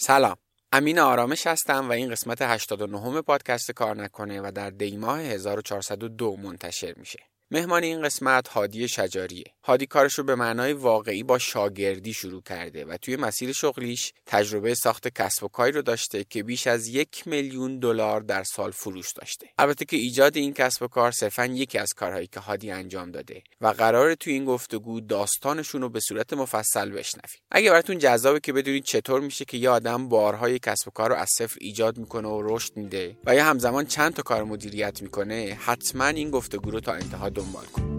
سلام. امین آرامش هستم و این قسمت 89 پادکست کار نکنه و در دیماه 1402 منتشر میشه. مهمان این قسمت هادی شجاریه. هادی کارش رو به معنای واقعی با شاگردی شروع کرده و توی مسیر شغلیش تجربه ساخت کسب و کاری رو داشته که بیش از یک میلیون دلار در سال فروش داشته. البته که ایجاد این کسب و کار صرفا یکی از کارهایی که هادی انجام داده و قرار توی این گفتگو داستانشون رو به صورت مفصل بشنویم. اگه براتون جذابه که بدونید چطور میشه که یه آدم بارهای کسب و کار رو از صفر ایجاد می‌کنه و رشد میده و یا همزمان چند تا کار مدیریت می‌کنه حتما این گفتگو رو تا انتها دنبال کن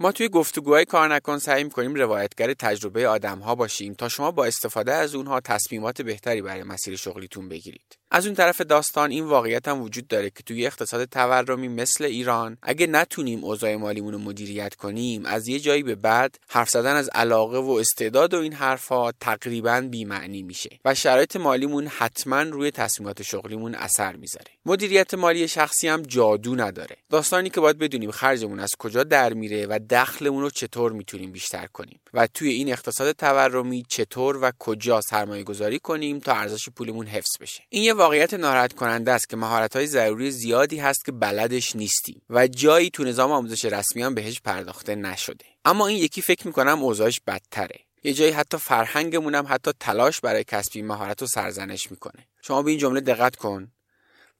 ما توی گفتگوهای کار نکن سعی می‌کنیم روایتگر تجربه آدم ها باشیم تا شما با استفاده از اونها تصمیمات بهتری برای مسیر شغلیتون بگیرید. از اون طرف داستان این واقعیت هم وجود داره که توی اقتصاد تورمی مثل ایران اگه نتونیم اوضاع مالیمون رو مدیریت کنیم از یه جایی به بعد حرف زدن از علاقه و استعداد و این حرفها تقریبا بیمعنی میشه و شرایط مالیمون حتما روی تصمیمات شغلیمون اثر می‌ذاره. مدیریت مالی شخصی هم جادو نداره. داستانی که باید بدونیم خرجمون از کجا در میره و دخلمون رو چطور می‌تونیم بیشتر کنیم. و توی این اقتصاد تورمی چطور و کجا سرمایه گذاری کنیم تا ارزش پولمون حفظ بشه. این یه واقعیت ناراحت کننده است که مهارت های ضروری زیادی هست که بلدش نیستیم و جایی تو نظام آموزش رسمی هم بهش پرداخته نشده. اما این یکی فکر می‌کنم اوضاعش بدتره. یه جایی حتی فرهنگمون هم حتی تلاش برای کسبی مهارت رو سرزنش می‌کنه. شما به این جمله دقت کن.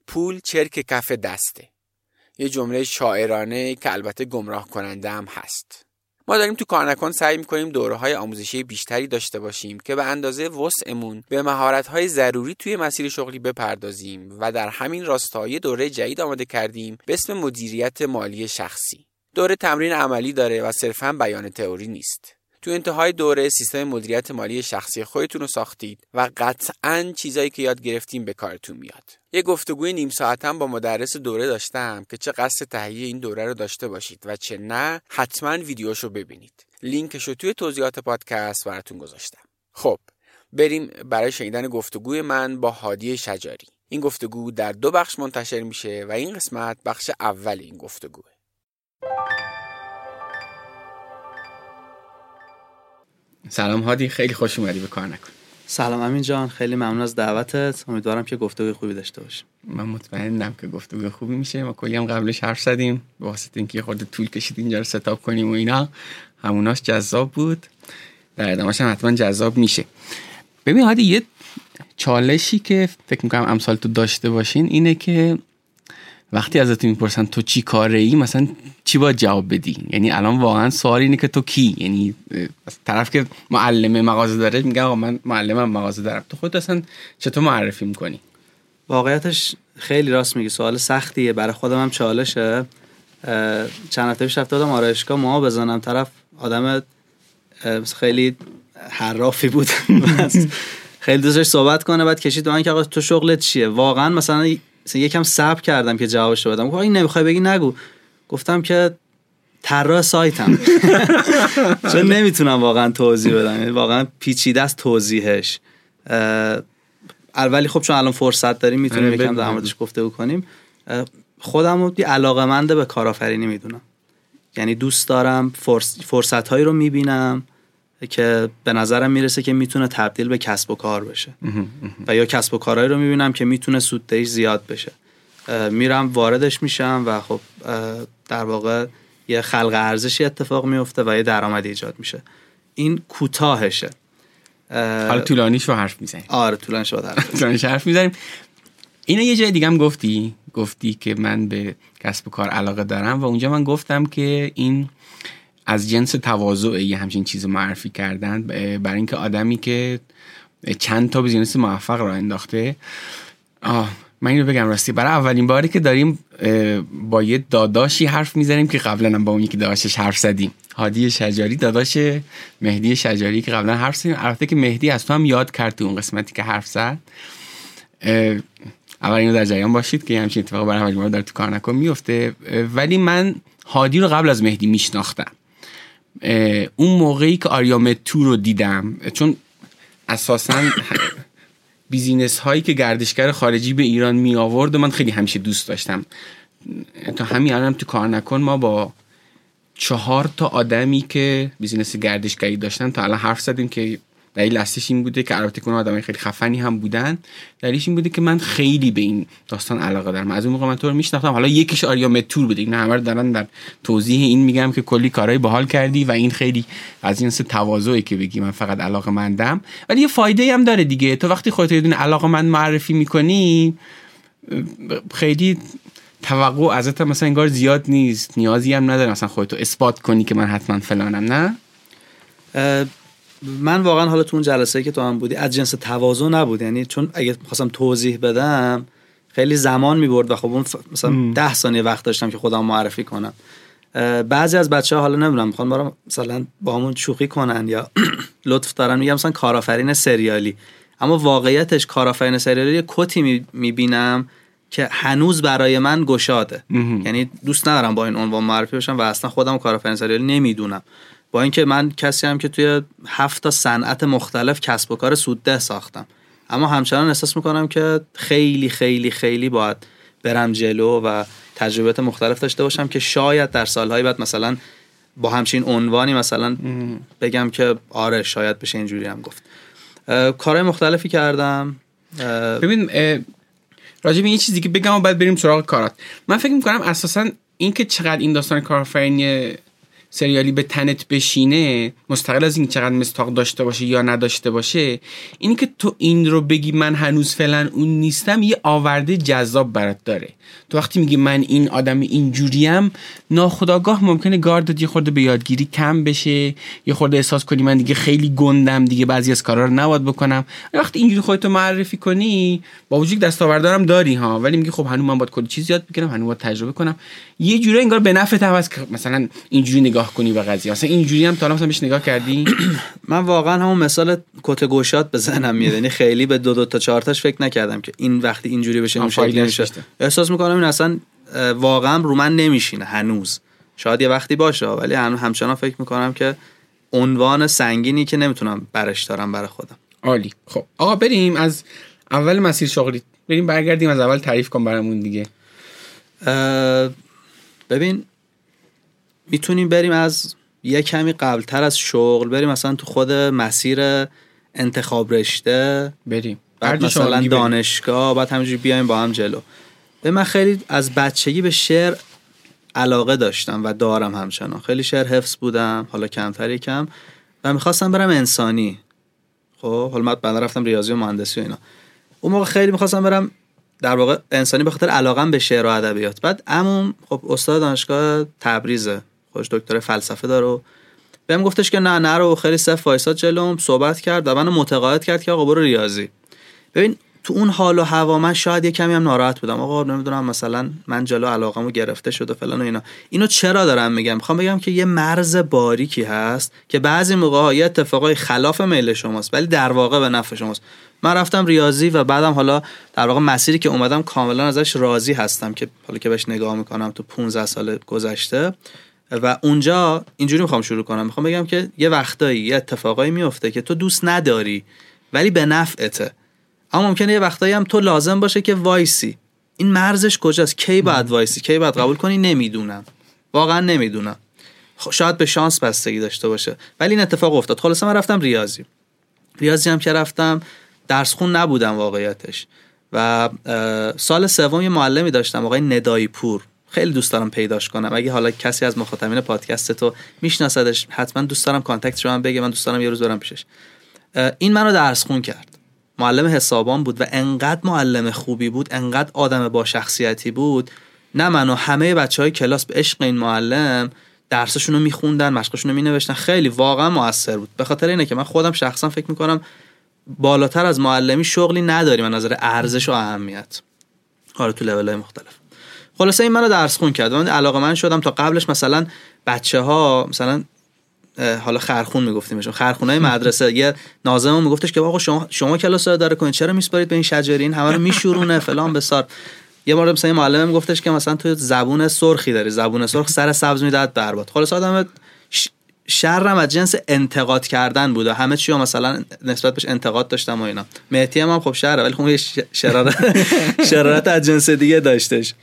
پول چرک کف دسته. یه جمله شاعرانه که البته گمراه کننده هم هست. ما داریم تو کار نکن سعی می‌کنیم دوره های آموزشی بیشتری داشته باشیم که به اندازه وسعمون به مهارت های ضروری توی مسیر شغلی بپردازیم و در همین راستای دوره جدید آماده کردیم به اسم مدیریت مالی شخصی. دوره تمرین عملی داره و صرفا بیان تئوری نیست. تو انتهای دوره سیستم مدیریت مالی شخصی خودتون رو ساختید و قطعا چیزایی که یاد گرفتیم به کارتون میاد. یه گفتگوی نیم ساعتم با مدرس دوره داشتم که چه قصد تهیه این دوره رو داشته باشید و چه نه حتما ویدیوشو ببینید. لینکش رو توی توضیحات پادکست براتون گذاشتم. خب بریم برای شنیدن گفتگوی من با هادی شجاری. این گفتگو در دو بخش منتشر میشه و این قسمت بخش اول این گفتگوه. سلام هادی خیلی خوش اومدی به کار نکن. سلام امین جان خیلی ممنون از دعوتت. امیدوارم که گفتگوی خوبی داشته باشیم. من مطمئنم که گفتگوی خوبی میشه. ما کلی هم قبلش حرف زدیم به واسطه اینکه خورده طول کشید اینجا رو ستاپ کنیم و اینا. هموناش جذاب بود. در ادامهش هم حتما جذاب میشه. ببین هادی یه چالشی که فکر می‌کنم امسال تو داشته باشین اینه که وقتی ازت می‌پرسن تو چی کاره ای مثلا چی باید جواب بدی؟ یعنی الان واقعا سوال اینه که تو کی؟ یعنی طرف که معلم مغازه داره میگه آقا من معلمم مغازه دارم. تو خودت اصلا چطور معرفی می‌کنی؟ واقعیتش خیلی راست میگی. سوال سختیه. برای خودم هم چالشه. چند هفته پیش رفته بودم آرایشگاه ما بزنم. طرف آدم خیلی حرافی بود. خیلی دوستش صحبت کنه بعد کشید من که آقا تو شغلت چیه؟ واقعا مثلا یکم صبر کردم که جوابش بدم. گفت این نمی‌خوای بگی نگو. گفتم که طراح سایتم. چون نمی‌تونم واقعا توضیح بدم. یعنی واقعا پیچیده است توضیحش. اولی خب چون الان فرصت داریم می‌تونیم آره، یکم در موردش گفته کنیم خودم رو علاقه منده به کارآفرینی می‌دونم. یعنی دوست دارم فرصت هایی رو می‌بینم. که به نظرم می‌رسه که می‌تونه تبدیل به کسب و کار بشه. و یا کسب و کارهایی رو می‌بینم که می‌تونه سوددهیش زیاد بشه. میرم واردش میشم و خب در واقع یه خلق ارزشی اتفاق میفته و یه درآمدی ایجاد میشه. این کوتاهشه. حالا طولانیش رو حرف می‌زنیم. آره طولانیش رو حرف حرف می‌زنیم. اینو یه جای دیگه هم گفتی گفتی که من به کسب و کار علاقه دارم و اونجا من گفتم که این از جنس تواضع یه همچین چیز معرفی کردن برای اینکه آدمی که چند تا بیزینس موفق را انداخته آه من اینو بگم راستی برای اولین باری که داریم با یه داداشی حرف می‌زنیم که قبلا هم با اون یکی داداشش حرف زدیم. هادی شجاری داداش مهدی شجاری که قبلا حرف زدیم. البته که مهدی از تو هم یاد کرد تو اون قسمتی که حرف زد. اول اینو در جریان باشید که همچین اتفاق برای اولین بار در تو کار نکن میفته ولی من هادی رو قبل از مهدی میشناختم. اون موقعی که آریامدتور رو دیدم چون اساسا business هایی که گردشگر خارجی به ایران می آورد رو من خیلی همیشه دوست داشتم. تا همین الان تو کارنکن ما با چهار تا آدمی که business گردشگری داشتن تا الان حرف زدیم که دلیل اصلیش این بوده که البته که آدمای خیلی خفنی هم بودن. دلیلش این بوده که من خیلی به این داستان علاقه دارم. از اون موقع من تو رو میشناختم. حالا یکیش آریامدتور بوده. این همه دارن در توضیح این میگم که کلی کارهای باحال کردی و این خیلی از این سه تواضعی که بگی من فقط علاقه مندم ولی یه فایده هم داره دیگه. تو وقتی خودت یه علاقه من معرفی می‌کنی خیلی توقع ازت مثلا انگار زیاد نیست. نیازی هم نداره مثلا خودتو اثبات کنی که من حتما فلانم نه؟ من واقعا حالا تو اون جلسه که تو هم بودی از جنس تواضع نبود. یعنی چون اگه خواستم توضیح بدم خیلی زمان می‌برد و خب اون مثلا ده ثانیه وقت داشتم که خودم معرفی کنم. بعضی از بچه ها حالا نمی‌دونم می‌خوان برام مثلا با همون شوخی کنن یا لطف دارن میگم مثلا کارآفرین سریالی. اما واقعیتش کارآفرین سریالی یه کتی می‌بینم که هنوز برای من گشاده. یعنی دوست ندارم با این عنوان معرفی بشم و اصلا خودم کارآفرین سریالی نمی‌دونم. با اینکه من کسی هم که توی هفت تا صنعت مختلف کسب و کار سودده ساختم. اما همچنان احساس می‌کنم که خیلی خیلی خیلی باید برم جلو و تجربیات مختلف داشته باشم که شاید در سالهای بعد مثلا با همچین عنوانی مثلا بگم که آره شاید بشه اینجوری هم گفت. کارهای مختلفی کردم. ببین راجب این چیزی که بگم و بعد بریم سراغ کارات. من فکر می‌کنم اساسا اینکه چقدر این داستان کارآفرینی سریالی به تنت بشینه مستقل از این چقدر مستاق داشته باشه یا نداشته باشه اینی که تو این رو بگی من هنوز فعلا اون نیستم یه آورده جذاب برات داره. تو وقتی میگی من این آدم اینجوریم ناخداگاه ممکنه گاردت یه خورده به یادگیری کم بشه یه خورده احساس کنی من دیگه خیلی گندم دیگه بعضی از کارا رو نباید بکنم. وقتی اینجوری خودتو معرفی کنی با وجود دستاوردارم داری ها. ولی میگی خب هنوز من باید کلی چیز یاد بگیرم هنوز باید تجربه کنم. یه جوری انگار به نفع هم که مثلا اینجوری کنی به قضیه. اصلا اینجوری هم تا مثلا بهش نگاه کردی؟ من واقعا همون مثال کت گوشات به ذهنم میاد یعنی خیلی به دو دو تا چهار تاش فکر نکردم که این وقتی اینجوری بشه شکلی احساس می‌کنم این اصلا واقعا رو من نمیشینه هنوز. شاید یه وقتی باشه ولی همچنان فکر می‌کنم که عنوان سنگینی که نمی‌تونم برش دارم برای خودم. عالی. خب. آقا بریم از اول مسیر شغلی. بریم برگردیم از اول تعریف کن برامون دیگه. ببین می‌تونیم بریم از یه کمی قبلتر از شغل بریم مثلا تو خود مسیر انتخاب رشته. بریم. بعد مثلا دانشگاه بعد همینجوری بیایم با هم جلو. به من خیلی از بچگی به شعر علاقه داشتم و دارم همچنان. خیلی شعر حفظ بودم حالا کمتر یکم. و می‌خواستم برم انسانی. خب حالا من رفتم ریاضی و مهندسی و اینا. اون موقع خیلی می‌خواستم برم در واقع انسانی به خاطر علاقم به شعر و ادبیات. بعد عموم خب استاد دانشگاه تبریزه. خوش دکتر فلسفه داره و بهم گفتش که نه نرو. خیلی صف وایساد جلوم. صحبت کرد و منو متقاعد کرد که آقا برو ریاضی. ببین تو اون حال و هوا من شاید یه کمی هم ناراحت بودم. آقا نمی‌دونم مثلا من جلو علاقمو گرفته شد و فلان و اینا. اینو چرا دارم میگم؟ می‌خوام بگم که یه مرز باریکی هست که بعضی موقع یه اتفاقای خلاف میل شماست ولی در واقع به نفع شماست. من رفتم ریاضی و بعدم حالا در واقع مسیری که اومدم کاملا ازش راضی هستم که حالا که بهش نگاه می‌کنم تو 15 سال گذشته. و اونجا اینجوری می‌خوام شروع کنم. می‌خوام بگم که یه وقتایی یه اتفاقایی میفته که تو دوست نداری ولی به نفعته. اما ممکنه یه وقتایی هم تو لازم باشه که وایسی. این مرزش کجاست؟ کی باید وایسی؟ کی باید قبول کنی؟ نمی‌دونم. واقعا نمی‌دونم. شاید به شانس بستگی داشته باشه. ولی این اتفاق افتاد. خلاص من رفتم ریاضی. ریاضی هم که رفتم درس خون نبودم واقعیتش. و سال سوم یه معلمی داشتم آقای ندایی پور خیلی دوست دارم پیداش کنم. اگه حالا کسی از مخاطبین پادکست تو میشناسدش حتما دوست دارم contact رو بگه من دوست دارم یه روز برم پیشش. این منو درس خون کرد. معلم حسابان بود و انقدر معلم خوبی بود انقدر آدم با شخصیتی بود. نه من و همه بچه های کلاس به عشق این معلم درسشون رو میخوندن مشقشون رو مینوشتن. خیلی واقعا موثر بود. به خاطر اینه که من خودم شخصا فکر می‌کنم بالاتر از معلمی شغلی نداریم از نظر ارزش و اهمیت. آره تو لول های مختلف. خلاصه این منو درس خون کرد. من علاقه من شدم تا قبلش مثلا بچه ها مثلا حالا خرخون میگفتیمشون. خرخونای مدرسه. یه ناظم میگفتش که آقا شما شما کلاس داره کنید. چرا میسپارید به این شجرین همه رو میشورونه فلان بسار. یه بار مثلا معلم میگفتش که مثلا تو زبون سرخی داری. زبون سرخ سر سبز می‌داد برباد. خلاص آدم شرم از جنس انتقاد کردن بود و همه چی مثلا نسبت بهش انتقاد داشتم و اینا. مهدی هم, هم خب شهره ولی خب شرارت شرارت از جنس دیگه داشتش.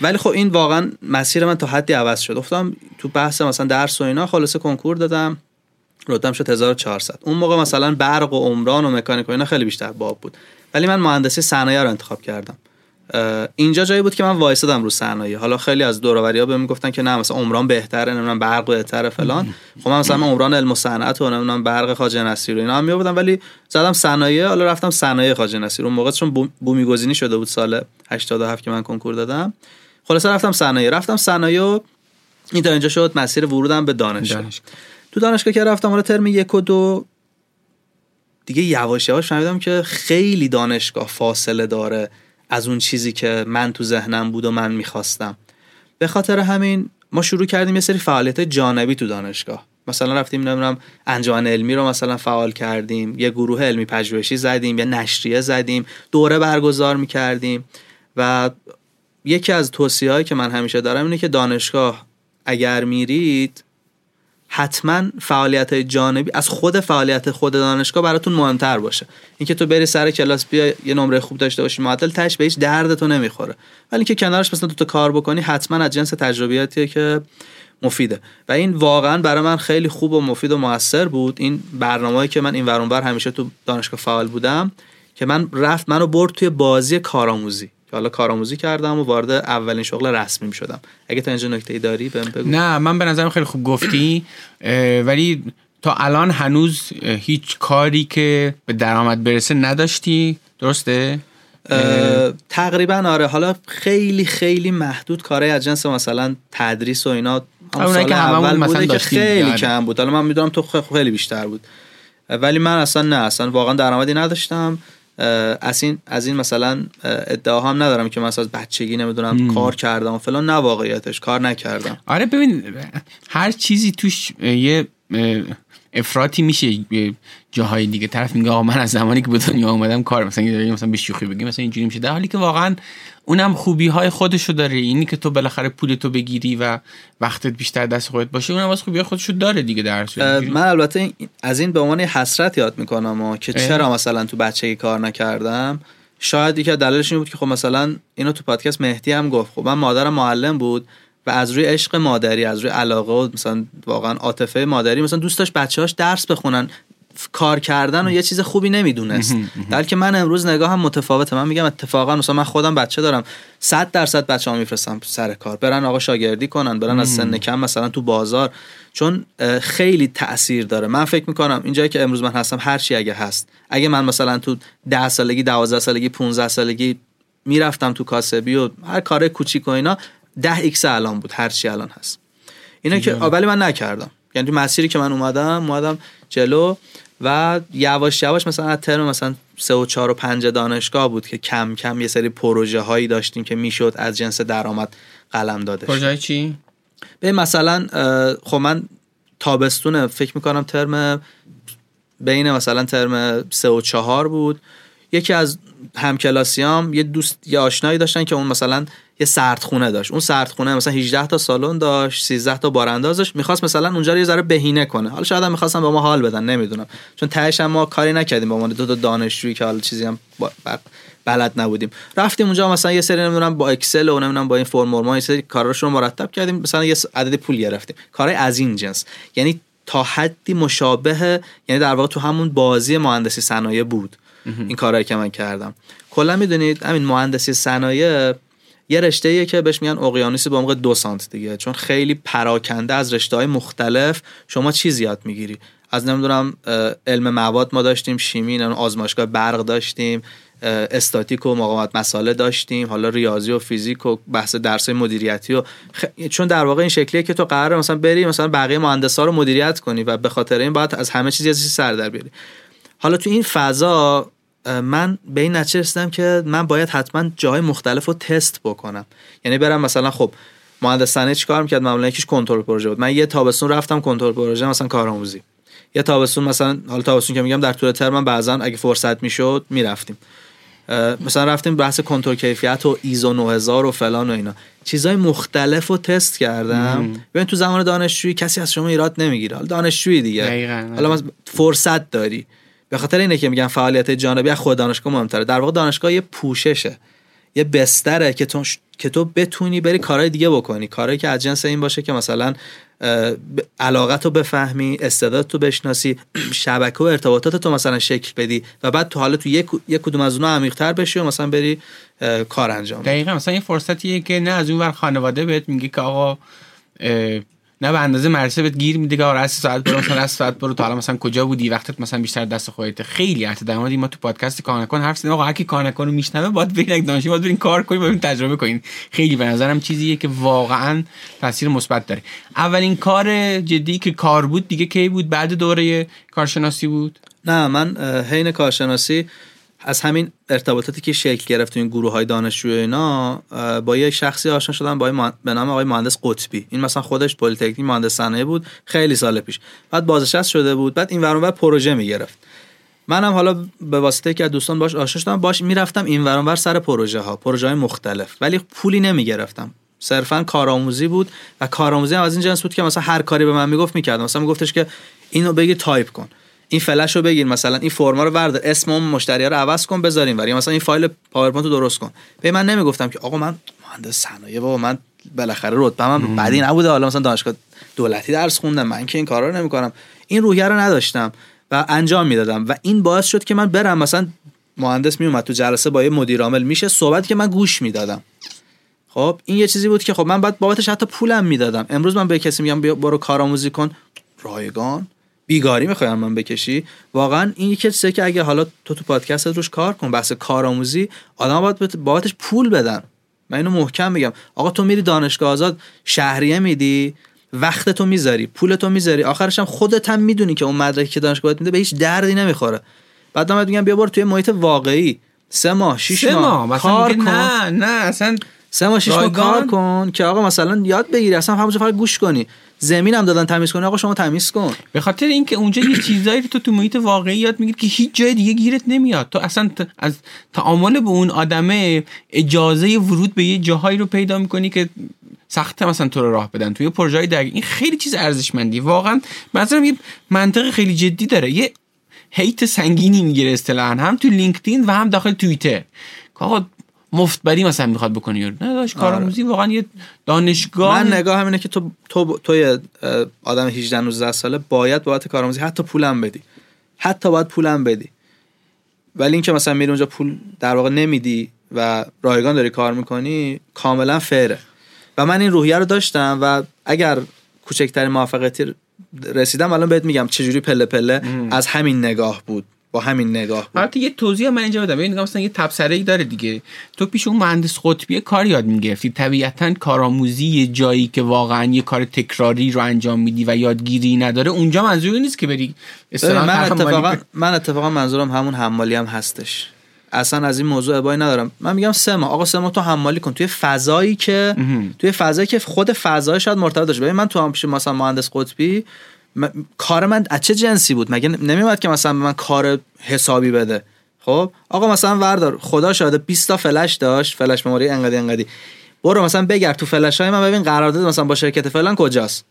ولی خب این واقعا مسیر من تا حدی عوض شد. افتادم تو بحث مثلا درس و اینا خلاصه کنکور دادم. رتبم شد 1400 اون موقع مثلا برق و عمران و مکانیک و اینا خیلی بیشتر باب بود. ولی من مهندسی صنایع رو انتخاب کردم. اینجا جایی بود که من وایسادم رو صنایع حالا خیلی از دوروری ها بهم گفتن که نه مثلا عمران بهتره نمی‌دونم برق بهتره فلان. خب من مثلا عمران علم و صنعت و نمی‌دونم برق خواجه نصیر و اینا هم میآوردم ولی زدم صنایع حالا رفتم صنایع خواجه نصیر اون موقع چون بومی گزینی شده بود سال 87 که من کنکور دادم. خلاص رفتم صنایع رفتم صنایع این تا اینجا شد مسیر ورودم به دانشگاه. تو دانشگاه که رفتم حالا ترم یک و دو دیگه یواش یواش فهمیدم که خیلی دانشگاه فاصله داره. از اون چیزی که من تو ذهنم بود و من می‌خواستم. به خاطر همین ما شروع کردیم یه سری فعالیت جانبی تو دانشگاه. مثلا رفتیم نمی‌دونم انجمن علمی رو مثلا فعال کردیم یه گروه علمی پژوهشی زدیم یه نشریه زدیم دوره برگزار می‌کردیم و یکی از توصیه که من همیشه دارم اینه که دانشگاه اگر میرید حتما فعالیت جانبی از خود فعالیت خود دانشگاه براتون مهمتر باشه. اینکه تو بری سر کلاس بیا یه نمره خوب داشته باشی معدل تش به هیچ تو نمی‌خوره. ولی اینکه کنارش مثلا تو تا کار بکنی حتما از جنس تجربیاتیه که مفیده. و این واقعا برای من خیلی خوب و مفید و موثر بود. این برنامه‌ای که من این ورانور همیشه تو دانشگاه فعال بودم که من رفت منو برد توی بازی کارآموزی. که حالا کارآموزی کردم و وارد اولین شغل رسمی شدم. اگه تا اینجا نکته ای داری بهم بگو. نه من به نظرم خیلی خوب گفتی ولی تا الان هنوز هیچ کاری که به درآمد برسه نداشتی درسته؟ تقریبا آره. حالا خیلی خیلی محدود کارهای از جنس مثلا تدریس و اینا سال که اول بوده که خیلی آره. کم بود. حالا من می‌دونم تو خیلی بیشتر بود. ولی من اصلا نه اصلا واقعا درآمدی نداشتم. از این از این مثلا ادعا هم ندارم که مثلا از بچگی نمی‌دونم کار کردم و فلان. نه واقعیتش کار نکردم. آره ببین هر چیزی توش یه افراطی میشه. جاهای دیگه طرف میگه آقا من از زمانی که به دنیا اومدم کار مثلا مثلا به شوخی بگیم مثلا اینجوری میشه. در حالی که واقعا اونم خوبی های خودشو داره. اینی که تو بالاخره پول تو بگیری و وقتت بیشتر دست خودت باشه اونم از خوبی خودشو داره دیگه در من البته از این به عنوان حسرت یاد می‌کنم که چرا مثلا تو بچگی کار نکردم. شاید یکی دلیلش این بود که خب مثلا اینو تو پادکست مهدی هم گفت. خب من مادرم معلم بود. و از روی عشق مادری از روی علاقه و مثلا واقعا عاطفه مادری مثلا دوست داشت بچه‌هاش درس بخونن کار کردن و یه چیز خوبی نمی‌دونست. در که من امروز نگاه هم متفاوته. من میگم اتفاقا مثلا من خودم بچه دارم. 100 درصد بچه ها میفرستم سر کار. برن آقا شاگردی کنن برن از سن کم مثلا تو بازار. چون خیلی تاثیر داره. من فکر می‌کنم اینجایی که امروز من هستم هر چی اگه هست. اگه من مثلا تو 10 سالگی 12 سالگی 15 سالگی می‌رفتم تو کاسبی و هر کار کوچیک و اینا 10 X الان بود هر چی الان هست. اینا که ولی من نکردم. یعنی مسیری که من اومدم اومدم جلو و یواش یواش مثلا از ترم مثلا سه و چهار و پنج دانشگاه بود که کم کم یه سری پروژه هایی داشتیم که می‌شد از جنس درآمد قلم داده پروژه چی؟ به مثلا خب من تابستون فکر می‌کنم ترم بین مثلا ترم سه و چهار بود. یکی از همکلاسیام یه دوست یه آشنایی داشتن که اون مثلا یه سردخونه داشت. اون سردخونه مثلا 18 تا سالن داشت 13 تا بارانداز داشت. می‌خواست مثلا اونجا رو یه ذره بهینه کنه. حالا شاید هم می‌خواستن به ما حال بدن نمی‌دونم. چون تهش ما کاری نکردیم با ما. دو تا دانشجویی که حالا چیزی هم بلد نبودیم. رفتیم اونجا مثلا یه سری نمی‌دونم با اکسل و نمی‌دونم با این فرم ما یه سری کاراشون رو مرتب کردیم. مثلا یه عدد پول گرفتیم. کارهای از این جنس. یعنی تا حدی مشابه یعنی در واقع تو همون بازی مهندسی صنایع بود. این کارهایی که من کردم. کلا می‌دونید همین مهندسی صنایع یه رشته ایه که بهش میگن اقیانوسی با عمق دو سانت دیگه. چون خیلی پراکنده از رشته های مختلف شما چیز یاد می‌گیری. از نمی‌دونم علم مواد ما داشتیم شیمی آزمایشگاه برق داشتیم استاتیک و مقاومت مساله داشتیم حالا ریاضی و فیزیک و بحث درس مدیریتی و چون در واقع این شکلیه که تو قراره مثلا بری مثلا بقیه مهندسا رو مدیریت کنی و به خاطر این باید از همه چیزی از سر در بیاری. حالا تو این فضا من به این نتیجه رسیدم که من باید حتما جاهای مختلف رو تست بکنم. یعنی برم مثلا خب مهندس صنایع چیکار می‌کرد؟ معمولا یکیش کنترل پروژه بود. من یه تابستون رفتم کنترل پروژه مثلا کارآموزی. یه تابستون مثلا حالا تابستون که میگم در طول ترم بعضا اگه فرصت می‌شد می‌رفتیم. مثلا رفتیم بحث کنترل کیفیت و ایزو 9000 و فلان و اینا. چیزای مختلف رو تست کردم. ببین تو زمان دانشجویی کسی از شما ایراد نمی‌گیره. حالا دانشجویی دیگه. حالا فرصت داری. به خاطر اینه که میگن فعالیت جانبی از خود دانشگاه مهمتره. در واقع دانشگاه یه پوششه یه بستره که تو که تو بتونی بری کارهای دیگه بکنی. کارهایی که از جنس این باشه که مثلا علاقت رو بفهمی استعداد تو بشناسی شبکه و ارتباطات تو مثلا شکل بدی و بعد تو حالا تو یک, یک کدوم از اونها عمیق‌تر بشی و مثلا بری کار انجام دقیقا مثلا این فرصتیه که نه از اون ور خانواده بهت میگه که آقا نه به اندازه مرسه بهت گیر میده که آره ساعت برو مثلا ساعت برو. تا حالا مثلا کجا بودی؟ وقتت مثلا بیشتر دست خودت خیلی حتی در مورد ما تو پادکست کانکن حرف زدیم. آقا هر کی کانکن رو میشنوه باید برین دانشجو باید برین کار کنین باید تجربه کنین خیلی به نظرم چیزیه که واقعا تاثیر مثبت داره. اولین کار جدی که کار بود دیگه کی بود؟ بعد دوره کارشناسی بود؟ نه من حین کارشناسی از همین ارتباطاتی که شکل گرفت تو این گروه های دانشجوی اینا با یه شخصی آشنا شدم با به نام آقای مهندس قطبی. این مثلا خودش پلی‌تکنیک مهندس صنایع بود خیلی سال پیش. بعد بازنشست شده بود بعد این ور پروژه می‌گرفت. منم حالا به واسطه که دوستان باش آشنا شدم باش می‌رفتم این ور سر پروژه ها پروژه های مختلف. ولی پولی نمی‌گرفتم. صرفا کارآموزی بود و کارآموزی از این جنس بود که مثلا هر کاری به من می‌گفت می‌کردم. مثلا میگفتش که اینو بگی تایپ کن. این فلش رو بگیر مثلا این فرما رو Word اسم اون مشتری رو عوض کن بذاریم ولی مثلا این فایل PowerPoint رو درست کن. به من نمی‌گفتم که آقا من مهندس صنایع بابا من بالاخره رتبه من بدی نبوده. حالا مثلا دانشگاه دولتی درس خوندم من که این کارا رو نمی‌کنم. این روحیه رو نداشتم و انجام می‌دادم و این باعث شد که من برم. مثلا مهندس میومد تو جلسه با یه مدیر عامل میشه صحبت که من گوش می‌دادم. خب این یه چیزی بود که خب من بعد بابتش حتی پولم می‌دادم. امروز من به کسی میگم برو کارآموزی کن. رایگان. بیگاری می‌خوایم من بکشی؟ واقعا این یکی چیزی که اگه حالا تو تو پادکست روش کار کن بحث کارآموزی آدم باید بابتش پول بدن. من اینو محکم میگم. آقا تو میری دانشگاه آزاد شهریه میدی وقت تو می‌ذاری پول تو می‌ذاری آخرش هم خودت هم می‌دونی که اون مدرکی که دانشگاه میده به هیچ دردی نمی‌خوره. بعد من میگم بیا برو توی محیط واقعی. سه ماه شش ماه, ماه. کار کن. نه نه اصلا سه ماه شش ماه کار کن که آقا مثلا یاد بگیری اصلا همونجا فقط گوش کنی. زمین هم دادن تمیز کنی آقا شما تمیز کن. به خاطر اینکه اونجا یه چیزایی تو تو محیط واقعی یاد می‌گیری که هیچ جای دیگه گیرت نمیاد. تو اصلا از تعامل به اون آدمه اجازه ورود به یه جاهایی رو پیدا می‌کنی که سخت مثلا تو رو راه بدن. توی پروژه در این خیلی چیز ارزشمندی واقعا مثلا یه منطق خیلی جدی داره. یه هیت سنگینی می‌گیره اصطلاحا. هم تو لینکدین و هم داخل توییتر. آقا مفتبری مثلا می‌خواد بکنی نه داشت کارآموزی آره. واقعا یه دانشگاه من نگاه همینه که تو تو توی آدم 18 19 ساله باید بابت کارآموزی حتی پولم بدی. حتی باید پولم بدی. ولی اینکه مثلا میری اونجا پول در واقع نمیدی و رایگان داری کار می‌کنی کاملا فره و من این روحیه رو داشتم و اگر کوچکترین موفقیتی رسیدم الان بهت میگم چجوری پله پله از همین نگاه بود. با همین نگاه البته یه توضیح من اینجا بدم. ببین مثلا یه تبصره ای داره دیگه. تو پیش اون مهندس قطبی کار یاد می‌گرفتی. طبیعتا کارآموزی یه جایی که واقعا یه کار تکراری رو انجام میدی و یادگیری نداره اونجا منظور نیست که بری من اتفاقا من اتفاقا منظورم همون حمالی هم هستش. اصلا از این موضوع ابایی ندارم. من میگم سه ماه آقا سه ماه تو حمالی کن. توی فضایی که توی فضایی که خود فضای شاید مرتبط باشه. ببین من تو هم پیش مثلا مهندس قطبی کار من از چه جنسی بود؟ مگه نمیومد که مثلا من کار حسابی بده. خب؟ آقا مثلا وردار خدا شاده 20 تا فلش داشت. فلش مموری انقدی انقدی. برو مثلا بگرد تو فلش های من ببین قرارداد مثلا با شرکت فلان کجاست.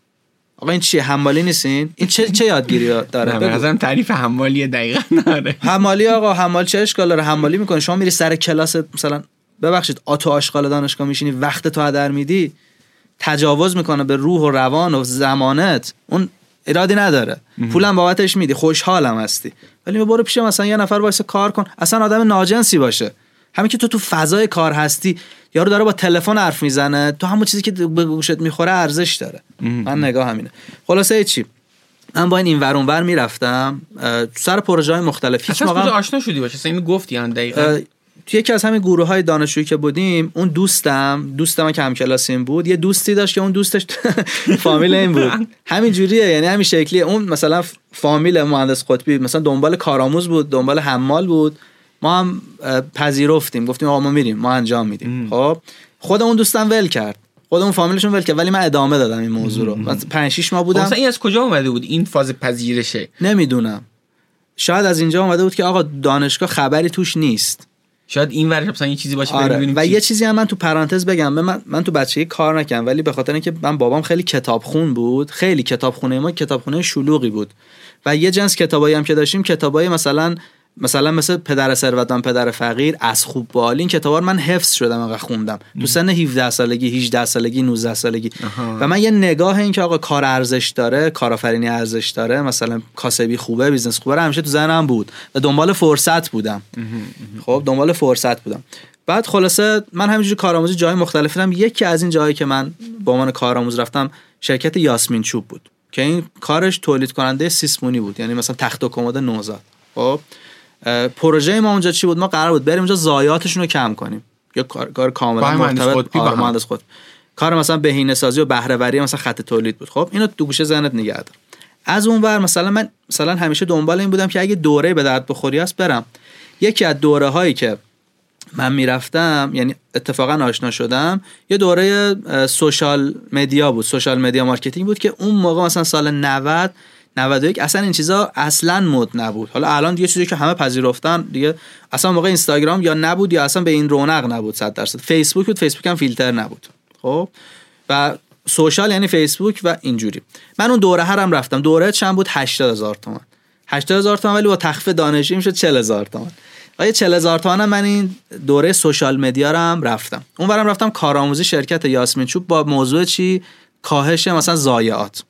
آقا این چیه؟ حمالی نیستین؟ این چه چه یادگیری داره؟ به تعریف حمالی دقیقا داره. حمالی آقا حمال چه اشکال داره؟ حمالی می‌کنه. شما میری سر کلاس مثلا ببخشید آتو آشغال دانشگاه میشینی وقت تو هدر میدی. تجاوز می‌کنه به روح و روان و زمانت. اون ارادی نداره. پولم بابتش میدی. خوشحالم هستی. ولی برو پیش مثلا یه نفر واسه کار کن. اصلا آدم ناجنسی باشه. همین که تو تو فضای کار هستی یارو داره با تلفن حرف می‌زنه تو همون چیزی که به گوشت می‌خوره ارزش داره. من نگاه همینه. خلاصه چی؟ من با این این ورون ور می‌رفتم سر پروژه های مختلف. هیچ موقع آشنا شدی؟ باشه اینو گفتی دقیقاً؟ توی یکی از همین گروه های دانشجویی که بودیم اون دوستم دوستم که همکلاسیم بود یه دوستی داشت که اون دوستش فامیل این بود. همین جوریه یعنی همین شکلیه. اون مثلا فامیل مهندس قطبی مثلا دنبال کارآموز بود دنبال حمال بود. ما هم پذیرفتیم. گفتیم آقا ما میریم ما انجام میدیم. خب خود اون دوستم ول کرد. خود اون فامیلشون ول کرد. ولی من ادامه دادم این موضوع رو. من 5 6 ماه بودم. خب این از کجا اومده بود؟ این فاز پذیرشه. نمی‌دونم. شاید از اینجا اومده بود که آقا دانشگاه خبری توش نیست. شاید این ورش مثلا یه چیزی باشه آره. و یه چیزی هم من تو پرانتز بگم من من تو بچگی کار نکردم ولی به خاطر اینکه من بابام خیلی کتابخون بود خیلی کتابخونه ما کتابخونه شلوغی بود و یه جنس کتابایی هم که داشتیم کتابای مثلا مثلا مثل پدر ثروتمند پدر فقیر از خوب بال این کتابا من حفظ شدم انقدر خوندم. تو سن 17 سالگی 18 سالگی 19 سالگی. و من یه نگاه این که آقا کار ارزش داره کارآفرینی ارزش داره مثلا کاسبی خوبه business خوبه همیشه تو ذهنم بود و دنبال فرصت بودم. خب دنبال فرصت بودم. بعد خلاصه من همینجوری کارآموزی جای مختلفی دیدم. یکی از این جایی که من با عنوان کارآموز رفتم شرکت یاسمین چوب بود. که این کارش تولید کننده سیسمونی بود. یعنی مثلا تخت و کمد نوزاد. خب؟ پروژه ما اونجا چی بود؟ ما قرار بود بریم اونجا ضایعاتشون رو کم کنیم. یا کار, کار کاملا مرتبط آره، مهندسی خود کار مثلا بهینه سازی و بهره مثلا خط تولید بود. خب اینو تو گوشه ذهنت نگه دار از اون ور مثلا من مثلا همیشه دنبال این بودم که اگه دوره به درد بخوری است برم. یکی از دوره هایی که من می‌رفتم یعنی اتفاقا آشنا شدم یه دوره social media بود. social media marketing بود که اون موقع مثلا سال 90 91 اصلا این چیزا اصلا مد نبود. حالا الان دیگه چیزی که همه پذیرفتن دیگه اصلا موقع اینستاگرام یا نبود یا اصلا به این رونق نبود 100 درصد. فیسبوک بود فیسبوک هم فیلتر نبود. خب؟ و social یعنی فیسبوک و اینجوری. من اون دوره هه رم رفتم. دوره چند بود؟ 80 هزار تومان. 80 هزار تومان ولی با تخفیف دانشجویی می‌شد 40 هزار تومان. آیا 40 هزار تومان من این دوره social media رو هم رفتم. اون برم رفتم کارآموزی شرکت یاسمین چوب با موضوع چی؟ کاهش مثلا ضایعات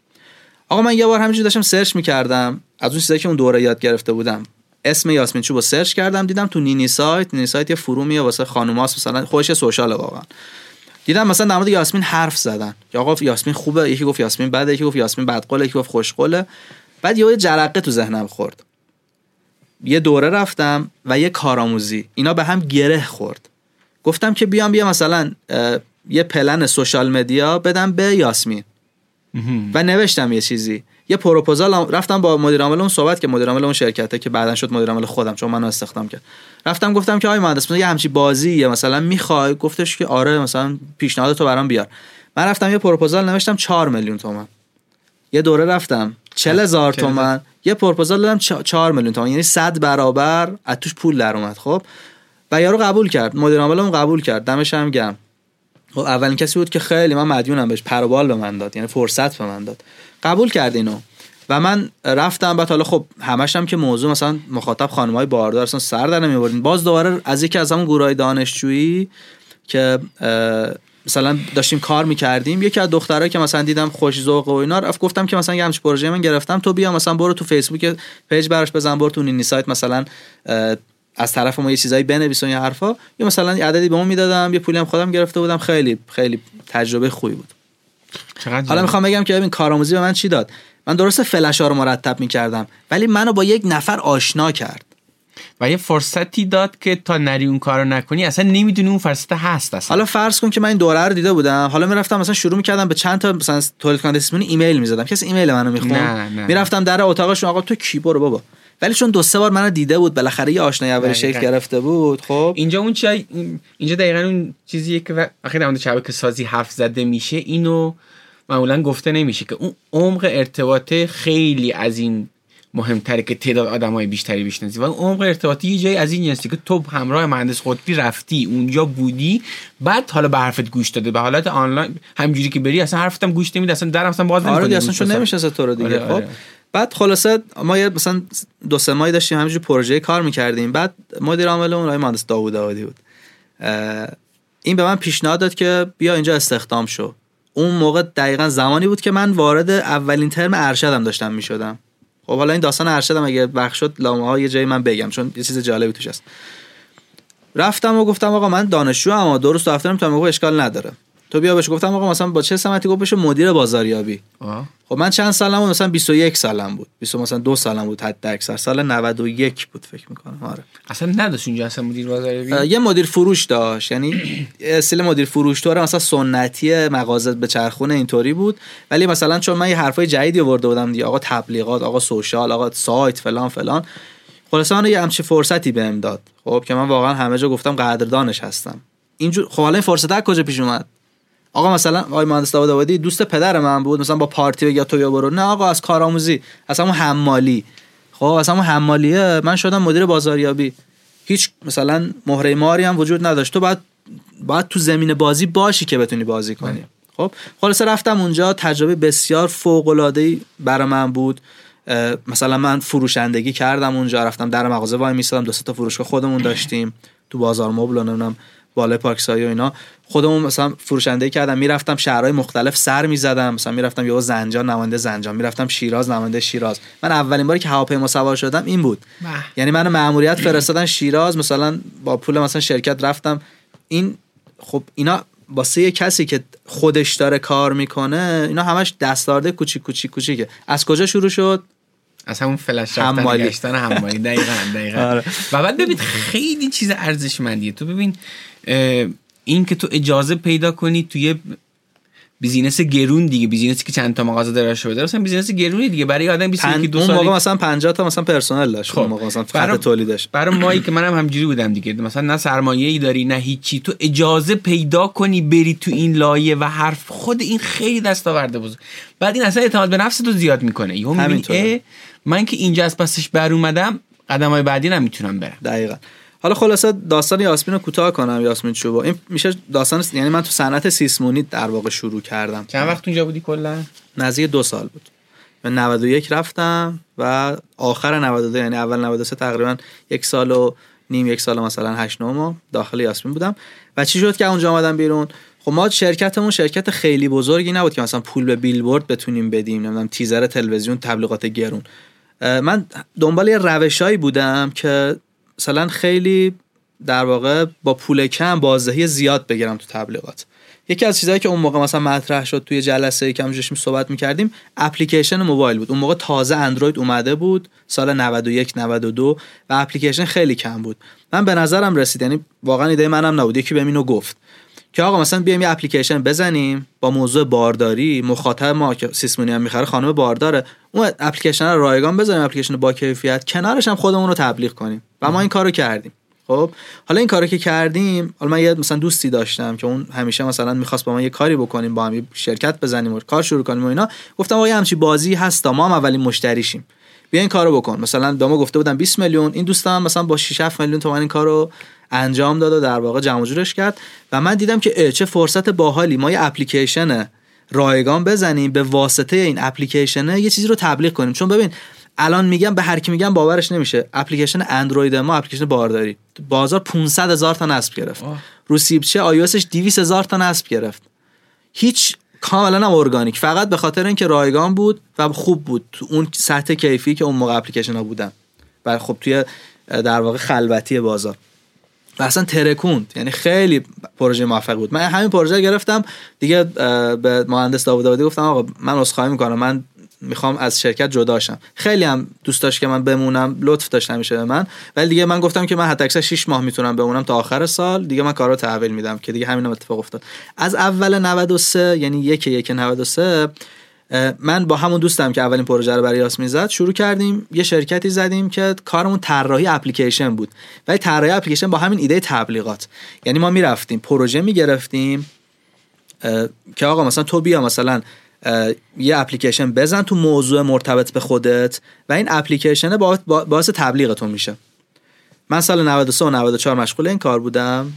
آقا من یه بار همینجوری داشتم search می‌کردم. از اون چیزایی که اون دوره یاد گرفته بودم. اسم یاسمین چوب رو سرچ کردم دیدم تو نینی سایت نینی سایت یه فرومیه واسه خانوماست مثلا خوش سوشال واقعا. دیدم مثلا در مورد یاسمین حرف زدن. یا آقا یاسمین خوبه یکی گفت یاسمین بده یکی گفت یاسمین بدقله یکی گفت خوشقله. بعد یه جرقه تو ذهنم خورد. یه دوره رفتم و یه کارآموزی. اینا به هم گره خورد. گفتم که بیام بیا مثلا یه پلن سوشال مدیا بدم به یاسمین. و نوشتم یه چیزی. یه پروپوزال رفتم با مدیر عامل اون صحبت که مدیر عامل اون شرکته که بعدا شد مدیر عامل خودم چون منو استخدام کرد. رفتم گفتم که آقای مهندس مثلا یه همچی بازی مثلا می‌خوای؟ گفتش که آره مثلا پیشنهاد تو برام بیار. من رفتم یه پروپوزال نوشتم 4 میلیون تومن یه دوره رفتم 40 هزار تومن یه پروپوزال دادم 4 میلیون تومن یعنی 100 برابر از توش پول در اومد خب؟ و یارو قبول کرد مدیر عامل اون قبول کرد دمش هم گرم. خب اولین کسی بود که خیلی من مدیونم بهش پروبال به من داد یعنی فرصت به من داد. قبول کرد اینو. و من رفتم بعد حالا خب همش هم که موضوع مثلا مخاطب خانمای باردار اصلا سر در نمیبردین باز دوباره از یکی از همون گروهای دانشجویی که مثلا داشتیم کار می‌کردیم یکی از دخترها که مثلا دیدم خوش ذوق و اینا رفت گفتم که مثلا یه همچین پروژه من گرفتم تو بیا مثلا برو تو فیسبوک پیج براش بزن برو تو نینی سایت مثلا از طرف ما یه چیزایی بنویس و حرفا یا مثلا عددی به اون می‌دادم یه پولی هم خودم گرفته بودم خیلی خیلی تجربه خوبی بود. حالا می‌خوام بگم که ببین کارآموزی به من چی داد؟ من درست فلش ها رو مرتب می‌کردم ولی منو با یک نفر آشنا کرد. و یه فرصتی داد که تا نری اون کارو نکنی اصلا نمی‌دونی اون فرصت هست اصلا. حالا فرض کن که من این دوره رو دیده بودم حالا می‌رفتم مثلا شروع می‌کردم به چند تا مثلا تولید کننده ایمیل می‌زدم. کسی ایمیل منو می‌خوند؟ می‌رفتم در اتاقشون آقا تو کی؟ برو بابا. ولی چون دو سه بار منو دیده بود بالاخره یه آشنایی اولی شکل گرفته بود خب. اینجا اون چی اینجا دقیقا اون چیزیه که وقتی در شبکه سازی حرف زده میشه اینو معمولا گفته نمیشه که اون عمق ارتباط خیلی از این مهمتره که تعداد آدمای بیشتری بشناسی و عمق ارتباطی یه جایی از این جنسی که تو همراه مهندس قطبی رفتی اونجا بودی بعد حالا به حرفت گوش داده. به حالت آنلاین همجوری که بری اصلا حرفتم گوش نمیده اصلا درم اصلا باز آره اصلا چون نمیشه تو رو دیگه آره، خب. آره. بعد خلاصه ما یه مثلا دو سه ماهی داشتیم همینجوری پروژه کار می‌کردیم. بعد مدیر عامل اون آقای مهندس داوود آبادی بود. این به من پیشنهاد داد که بیا اینجا استخدام شو. اون موقع دقیقا زمانی بود که من وارد اولین ترم ارشدم داشتم می‌شدم. خب حالا این داستان ارشدم اگه وقت شد لامه ها یه جایی من بگم چون یه چیز جالبی توش هست. رفتم و گفتم آقا من دانشجو اما درست دفترم تا موقع اشکال نداره. تو بیا بهش گفتم آقا مثلا با چه سمتی گفت بشه مدیر بازاریابی. خب من چند سالم بود مثلا 21 سالم بود. 20 مثلا دو سالم بود حد اکثر. سال 91 بود فکر می‌کنم آره. اصلا نداشت اونجا اصلا مدیر بازاریابی؟ یه مدیر فروش داشت. یعنی اصل مدیر فروش طور مثلا سنتی مغازه به چرخونه اینطوری بود. ولی مثلا چون من یه حرفای جدیدی آورده بودم دیگه آقا تبلیغات آقا سوشال آقا سایت فلان فلان. خلاص من یه همچین فرصتی بهم داد. خب که من واقعا همه جا گفتم قدردانش هستم. اینجور خب حالا این فرصت کجا پیش اومد؟ آقا مثلا آقای مهندس داوود آبادی دوست پدر من بود مثلا با پارتی بگه تو یا برو. نه آقا از کارآموزی اصلا اون حمالی. خب اصلا اون حمالیه. من شدم مدیر بازاریابی. هیچ مثلا مهره ماری هم وجود نداشت. تو باید باید تو زمین بازی باشی که بتونی بازی کنی. خب خلاصه رفتم اونجا. تجربه بسیار فوق العاده برای من بود. مثلا من فروشندگی کردم اونجا. رفتم در مغازه وای میسادم دو تا فروشگاه خودمون داشتیم. تو بازار مبل نمی‌دونم. بالای پارکسایی و اینا. خودمون مثلا فروشنده کردم می‌رفتم شهرهای مختلف سر می‌زدم. مثلا می‌رفتم یه زنجان نماینده زنجان می‌رفتم شیراز نماینده شیراز. من اولین باری که هواپیما سوار شدم این بود. یعنی من مأموریت فرستادن شیراز مثلا با پول مثلا شرکت رفتم. این خب اینا واسه یه کسی که خودش داره کار می‌کنه اینا همش دستاورده کوچیک کوچیک کوچیکه. از کجا شروع شد؟ از همون فلش رفتن گشتن هممالی دقیقا دقیقا. آره. و بعد ببین خیلی چیز ارزشمندیه. تو ببین این که تو اجازه پیدا کنی توی business گرون دیگه business ی که چند تا مغازه داره شده مثلا business گرونی دیگه. برای آدم 21 دو سالی اون موقع مثلا 50 تا مثلا پرسنل داشت خب. موقع مثلا خط تولیدش. برای مایی که منم همجوری بودم دیگه. مثلا نه سرمایه ای داری نه هیچی. تو اجازه پیدا کنی بری تو این لایه و حرف خود این خیلی دستاورده بود بعد این اصلا اعتماد به نفس تو زیاد می‌کنه. یهو می‌بینی من که اینجا از پسش بر اومدم قدم های بعدی نمی‌تونم برم. دقیقاً. حالا خلاصه داستان یاسمین رو کوتاه کنم یاسمین چوبا این میشه داستان یعنی من تو صنعت سیسمونی در واقع شروع کردم. چند وقت اونجا بودی کلا؟ نزدیک دو سال بود. من 91 رفتم و آخر 92 یعنی اول 93 تقریبا یک سال و نیم یک سال مثلا 8 9 داخل یاسمین بودم. و چی شد که اونجا آمدم بیرون؟ خب ما شرکتمون شرکت خیلی بزرگی نبود که مثلا پول به بیلبورد بتونیم بدیم نمی‌دونم تیزر تلویزیون تبلیغات گرون. من دنبال یه روشایی بودم که مثلا خیلی در واقع با پول کم بازدهی زیاد بگیرم تو تبلیغات. یکی از چیزهایی که اون موقع مثلا مطرح شد توی جلسه ای که صحبت می‌کردیم اپلیکیشن موبایل بود. اون موقع تازه اندروید اومده بود سال 91 92 و اپلیکیشن خیلی کم بود. من به نظرم رسید یعنی واقعا ایده منم نبود. یکی به اینو گفت. که آقا مثلا بیایم یه اپلیکیشن بزنیم با موضوع بارداری مخاطب ما که سیسمونی هم می‌خره خانم بارداره اون اپلیکیشن رو رایگان بزنیم اپلیکیشن با کیفیت کنارش هم خودمون رو تبلیغ کنیم. و ما این کارو کردیم. خب؟ حالا این کارو که کردیم حالا من یه مثلا دوستی داشتم که اون همیشه مثلا می‌خواست با ما یه کاری بکنیم با هم یه شرکت بزنیم و کار شروع کنیم و اینا. گفتم آقا همچی بازی هست ما هم اولین مشتریشیم. بیا این کارو بکن. مثلا داما گفته بودم 20 میلیون. این دوستم مثلا با 6 7 میلیون تومان این کارو انجام داد و در واقع جمع جورش کرد. و من دیدم که چه فرصت باحالی. ما یه اپلیکیشن رایگان بزنیم. به واسطه این اپلیکیشن یه چیزی رو تبلیغ کنیم. چون ببین الان میگم به هر کی میگم باورش نمیشه. اپلیکیشن اندروید ما اپلیکیشن بارداری. بازار 500 هزار تا نصب گرفت. رو سیبچه آی 200 هزار تا نصب گرفت. هیچ کاملا هم ارگانیک. فقط به خاطر اینکه رایگان بود و خوب بود. تو اون سطح کیفی که اون موقع اپلیکیشن ها بودن. و خب توی در واقع خلوتی بازار. و اصلا ترکوند. یعنی خیلی پروژه موفق بود. من همین پروژه گرفتم. دیگه به مهندس داوود گفتم آقا من عذرخواهی می‌کنم. من می‌خوام از شرکت جدا شم. خیلی هم دوست داشت که من بمونم لطف داشت همیشه به من. ولی دیگه من گفتم که من حتی اکثر 6 ماه می‌تونم بمونم تا آخر سال. دیگه من کارو تحویل میدم که دیگه همین اتفاق افتاد. از اول 93 یعنی یک یک 93 من با همون دوستم که اولین پروژه رو برای یاسمین زد شروع کردیم. یه شرکتی زدیم که کارمون طراحی اپلیکیشن بود. ولی طراحی اپلیکیشن با همین ایده تبلیغات. یعنی ما می‌رفتیم پروژه می‌گرفتیم که آقا مثلا تو بیا مثلا یه اپلیکیشن بزن تو موضوع مرتبط به خودت و این اپلیکیشن باعث تبلیغتون میشه. من سال 93 و 94 مشغول این کار بودم.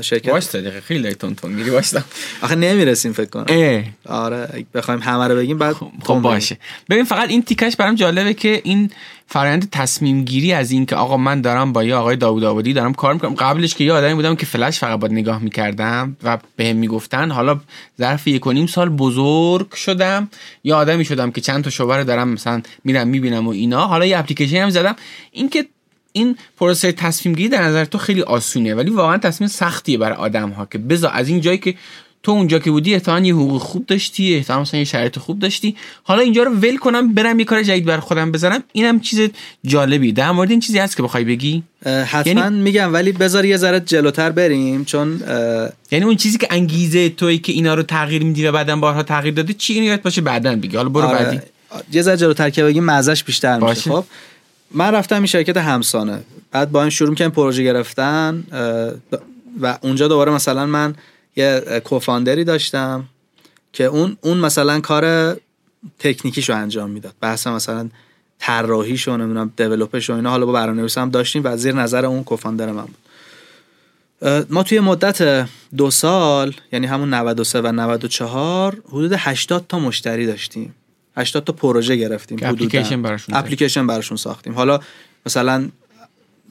شرکت واسه دقیقه خیلی تون تون میری واسه آخه نمی‌رسیم فکر کنم. اه. آره بخوایم همه رو بگیم بعد خب, خب باشه. ببین فقط این تیکش برام جالبه که این فرآیند تصمیم گیری از این که آقا من دارم با یه آقای داوود آبادی دارم کار می‌کنم. قبلش که یه آدمی بودم که فلش فقط باید نگاه می‌کردم و بهم می‌گفتن حالا ظرف یک و نیم سال بزرگ شدم. یا آدمی شدم که چند تا شعبه دارم مثلا میرم می‌بینم و اینا. حالا یه اپلیکیشن هم زدم. این که این پروسه تصمیم گیری در نظر تو خیلی آسونه ولی واقعا تصمیم سختیه برای آدم ها که بذار از این جایی که تو اونجا که بودی احتمالاً یه حقوق خوب داشتی احتمالاً مثلا یه شرایط خوب داشتی. حالا اینجا رو ول کنم برم یه کار جدید بر خودم بزنم اینم چیز جالبی. در مورد این چیزی هست که بخوای بگی؟ حتما یعنی... میگم ولی بذار یه ذره جلوتر بریم چون یعنی اون چیزی که انگیزه توی که اینا رو تغییر میدی و بعدا بارها تغییر دادی چی؟ این باشه بعدا بگی. حالا برو آره. بعدی. یه ذره جلوتر که بگیم بیشتر میشه خب؟ من رفتم این شرکت همسانه. بعد با این شروع کردم پروژه گرفتن و اونجا دوباره مثلا من یه کوفاندری داشتم که اون اون مثلا کار تکنیکیش رو انجام می‌داد. بحث مثلا طراحیش و نمی‌دونم دیولپش و اینا. حالا با برنامه‌نویس هم داشتیم و زیر نظر اون کوفاندر من بود. ما توی مدت دو سال یعنی همون 93 و 94 حدود 80 تا مشتری داشتیم. 80 تا پروژه گرفتیم اپلیکیشن براشون اپلیکیشن براشون ساختیم. حالا مثلا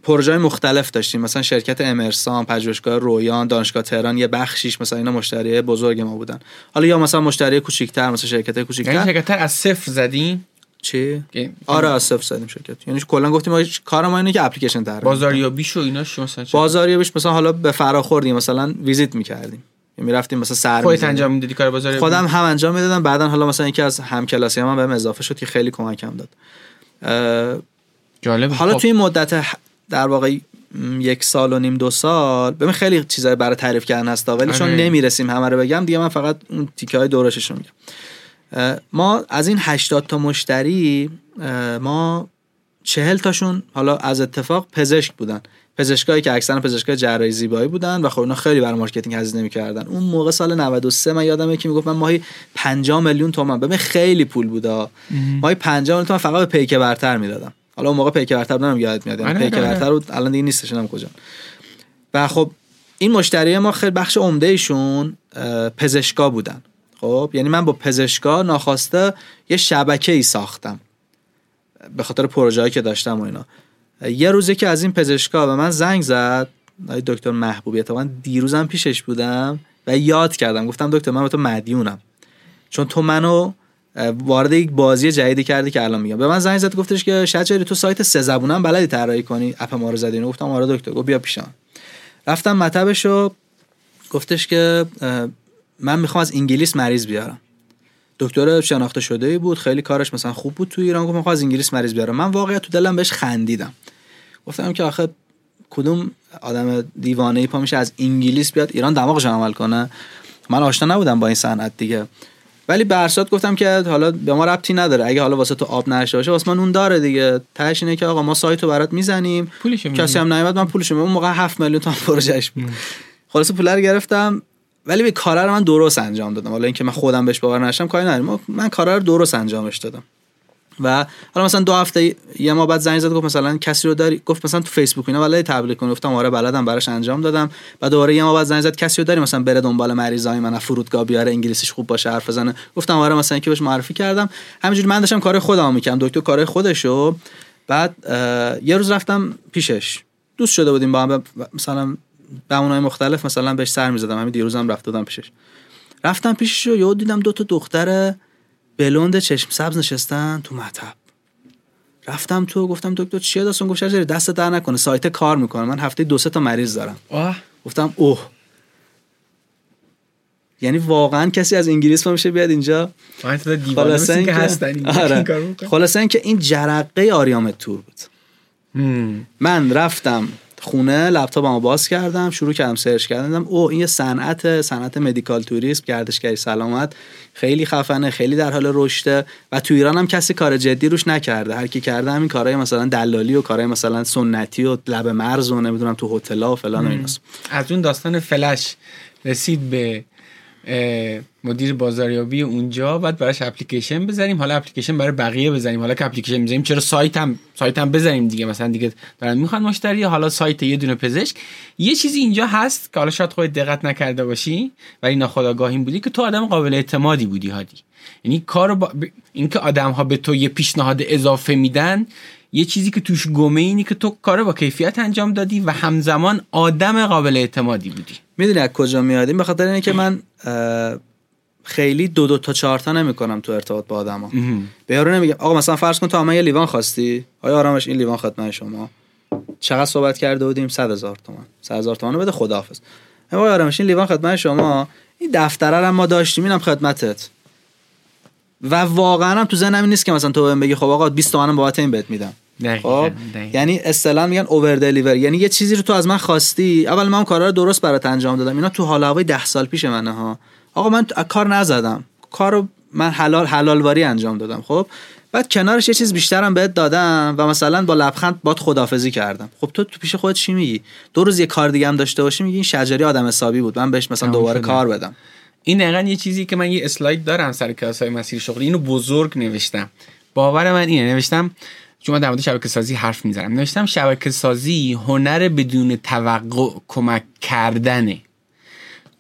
پروژه مختلف داشتیم مثلا شرکت امرسان پژوهشگاه رویان دانشگاه تهران یه بخشیش مثلا اینا مشتری بزرگ ما بودن. حالا یا مثلا مشتری کوچیک‌تر مثلا شرکت کوچیک‌تر. یعنی شرکت از صفر زدین چی؟ آره از صفر زدیم شرکت. یعنی کلا گفتیم کار ما اینه که اپلیکیشن طراحی بازاریابیش و اینا مثلا بازاریابیش مثلا حالا به فراخوردیم مثلا ویزیت می‌کردیم. یعنی می‌رفتیم مثلا سر خودت انجام می‌دادی کار بازاریابی خودم هم انجام می‌دادم بعدا حالا مثلا یکی از همکلاسی هم بهم اضافه شد که خیلی کمکم داد. جالب حالا خب. توی مدت در واقع یک سال و نیم دو سال ببین خیلی چیزای برای تعریف کردن هست ولی چون آره. نمی‌رسیم همه رو بگم دیگه من فقط اون تیکه های دورشش رو میگم ما از این 80 تا مشتری ما چهل تاشون حالا از اتفاق پزشک بودن. پزشکایی که اکثرا پزشکای جراحی زیبایی بودن و خب اونا خیلی برای marketing هزینه نمی‌کردن. اون موقع سال 93 من یادمه که می‌گفت من ماهی 50 میلیون تومان ببین خیلی پول بودا ماهی 50 میلیون تومان فقط به پیک برتر می‌دادم. حالا اون موقع پیک برتر بودم یاد میاد. یعنی آره، پیک آره. برتر بود الان دیگه نیستش نمی‌دونم کجا. و خب این مشتری ما خیلی بخش عمده ایشون پزشکا بودن. خب یعنی من با پزشکا ناخواسته یه شبکه ای ساختم. به خاطر پروژه‌ای که داشتم و اینا. یه روزی که از این پزشکا به من زنگ زد. دکتر محبوبی من دیروزم پیشش بودم و یاد کردم. گفتم دکتر من به تو مدیونم. چون تو منو وارد یک بازی جدیدی کردی که الان میگم. به من زنگ زد گفتش که شاید تو سایت سه زبونم بلدی طراحی کنی؟ اپ ما رو زدی. گفتم آره دکتر گفت بیا پیشم. رفتم مطبشو گفتش که من می‌خوام از انگلیس مریض بیارم. دکتر شناخته شده ای بود خیلی کارش مثلا خوب بود تو ایران. گفت می‌خوام از انگلیس مریض بیارم. من واقعا تو دلم بهش خندیدم. گفتم که آخه کدوم آدم دیوانه ای پا میشه از انگلیس بیاد ایران دماغش عمل کنه؟ من آشنا نبودم با این صنعت دیگه. ولی به گفتم که حالا به ما ربطی نداره. اگه حالا واسه تو آب نشه باشه واسه من اون داره دیگه. تهش اینه که آقا ما سایتو برات می‌زنیم. کسی هم نیومد من پولش اون موقع 7 میلیون تومان پروژهش بود. خلاص پول رو گرفتم. ولی به کار رو من درست انجام دادم. حالا اینکه من خودم بهش باور نشم کاری ندارم. من کارا رو درست انجامش دادم. و حالا مثلا دو هفته یه ما بعد زنگ زد گفت مثلا کسی رو داری؟ گفت مثلا تو فیسبوک اینا ولی تبلیغ کن گفتم آره بلدم براش انجام دادم. بعد دوباره یه ما بعد زنگ زد کسی رو داری؟ مثلا بره دنبال مریضای من فرودگاه بیاره انگلیسیش خوب باشه حرف بزنه. گفتم آره مثلا که بهش معرفی کردم. همینجوری من داشتم کار خودم می‌کردم. دکتر کار خودشو. بعد یه روز رفتم پیشش. دوست شده بودیم با هم مثلا بهونهای مختلف مثلا بهش سر می‌زدم. همین دیروزم رفت دادم پیشش. رفتم پیشش رو یهو دیدم دو تا دختر بلوند چشم سبز نشستن تو مطب. رفتم تو گفتم دکتر چیه داستان؟ گفت شجری دست در نکنه سایت کار می‌کنه. من هفته دو سه تا مریض دارم. آه. گفتم اوه. یعنی واقعا کسی از انگلیس میشه بیاد اینجا؟ خلاصه این که آره. خلاصه این که این جرقه آریامت تور بود من رفتم خونه لپتاپمو باز کردم شروع کردم سرچ کردم او این یه صنعت صنعت مدیکال توریسم گردشگری سلامت خیلی خفنه خیلی در حال رشده و تو ایران هم کسی کار جدی روش نکرده. هر کی کرده همین کارهای مثلا دلالی و کارهای مثلا سنتی و لب مرز و نمی‌دونم تو هتل‌ها و فلان و از اون داستان فلش رسید به مدیر بازاریابی اونجا بعد براش اپلیکیشن بزنیم. حالا اپلیکیشن برای بقیه بزنیم. حالا که اپلیکیشن می‌زنیم چرا سایت هم سایت هم بزنیم دیگه؟ مثلا دیگه دارن می‌خوان مشتری حالا سایت یه دونه پزشک. یه چیزی اینجا هست که حالا شاید خودت دقت نکرده باشی ولی ناخودآگاهی بودی که تو آدم قابل اعتمادی بودی هادی. یعنی کارو با... اینکه آدم ها به تو یه پیشنهاد اضافه میدن یه چیزی که توش گمه اینی که تو کار با کیفیت انجام دادی و همزمان آدم قابل اعتمادی بودی. می‌دونی از کجا میادیم به خاطر اینه که من خیلی دو دو تا چهار تا نمی‌کنم تو ارتباط با آدما. به یارو نمیگم آقا مثلا فرض کن تو من یه لیوان خواستی؟ آیا آرامش این لیوان خدمت شما؟ چقدر صحبت کرده بودیم؟ 100 هزار تومان. 100 هزار تومان بده خداحافظ. آقا آرامش این لیوان خدمت شما؟ این دفتره رو ما داشتیم اینم خدمتت. و واقعا هم تو ذهنم نیست که مثلا تو بهم بگی خب آقا 20 تومن بابت این بهت میدم. خب یعنی اصطلاح میگن اوور دلیور یعنی یه چیزی رو تو از من خواستی. اول من کارا رو درست برات انجام دادم. اینا تو حال هوای 10 سال پیش منه ها. آقا من کار نزدم. کارو من حلال حلالواری انجام دادم خب؟ بعد کنارش یه چیز بیشترم بهت دادم و مثلا با لبخند باد خدافزی کردم. خب تو تو پیش خودت چی میگی؟ دو روز یه کار دیگه هم داشته باشی میگی این شجری آدم حسابی بود. من بهش مثلا دوباره کار بدم. این دقیقا یه چیزی که من یه اسلاید دارم سر کلاس های مسیر شغلی. اینو بزرگ نوشتم. باور من اینه نوشتم چون در مورد شبکه سازی حرف می‌زنم. نوشتم شبکه سازی هنر بدون توقع کمک کردنه.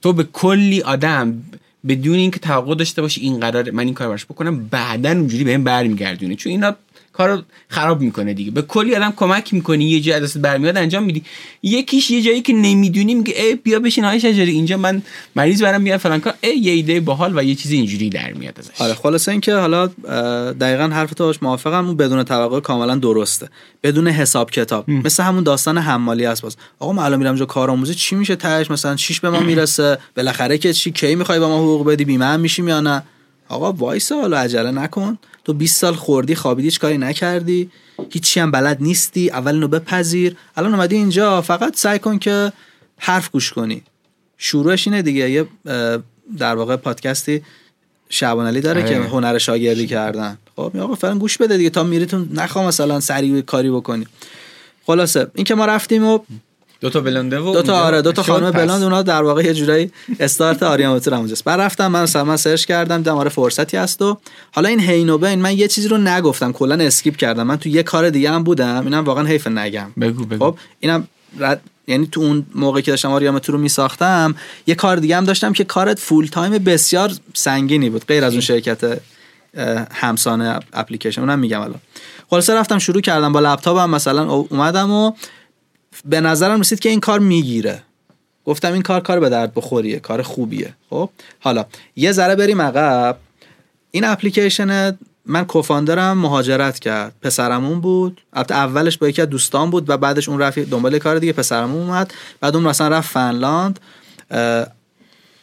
تو به کلی آدم بدون اینکه توقع داشته باشی این قرار من این کار براش بکنم بعدا اونجوری بهم برمیگردونه. چون اینا کارو خراب می‌کنه دیگه. به کلی آدم کمک می‌کنی یه جای دست برمیاد انجام میدی. یکیش یه جایی که نمی‌دونی میگه ای بیا بشین های شجری اینجا من مریض برام میاد فلان کار. ای یه ایده باحال و یه چیزی اینجوری در میاد ازش. آره خلاصه اینکه حالا دقیقا حرف تو باش موافقم اون بدون توقع کاملا درسته. بدون حساب کتاب. ام. مثل همون داستان حمالی است باز. آقا من الان میرم جا کارآموزی چی میشه تهش؟ مثلا چیش به ما می‌رسه. بالاخره که چی؟ کی می‌خوای با ما حقوق بدی؟ بیمه میشیم یا نه؟ آقا وایسا حالا عجله نکن. تو 20 سال خوردی خوابیدی هیچ کاری نکردی هیچی هم بلد نیستی اول اینو بپذیر. الان اومدی اینجا فقط سعی کن که حرف گوش کنی. شروعش اینه دیگه یه در واقع پادکستی شعبان علی داره که آره. هنر شاگردی کردن. خب آقا فعلا گوش بده دیگه تا میریتون نخوام مثلا سریع کاری بکنی. خلاصه این که ما رفتیم و دو تا بلنده و دو تا آره دو تا خانم بلند اونا در واقع یه جورایی استارت آریاموتر اونجاست بعد رفتم من مثلا من search کردم دیدم آره فرصتی هست و حالا این حین و بین من یه چیزی رو نگفتم کلا skip کردم. من تو یه کار دیگه هم بودم اینم واقعا حیف نگم. بگو بگو. خب اینم رد یعنی تو اون موقعی که داشتم آریامدتور رو میساختم یه کار دیگه هم داشتم که کار full time بسیار سنگینی بود غیر از اون شرکت همسانه اپلیکیشن. اونم میگم الان. خلاصه رفتم شروع کردم با لپتاپم مثلا اومدم و به نظرم رسید که این کار می‌گیره. گفتم این کار کار به درد بخوریه کار خوبیه. خب حالا یه ذره بریم عقب. این اپلیکیشن من co-founder م مهاجرت کرد. پسرمون بود. البته اولش با یکی از دوستان بود و بعدش اون رفت دنبال کار دیگه. پسرمون اومد. بعد اون مثلا رفت فنلاند.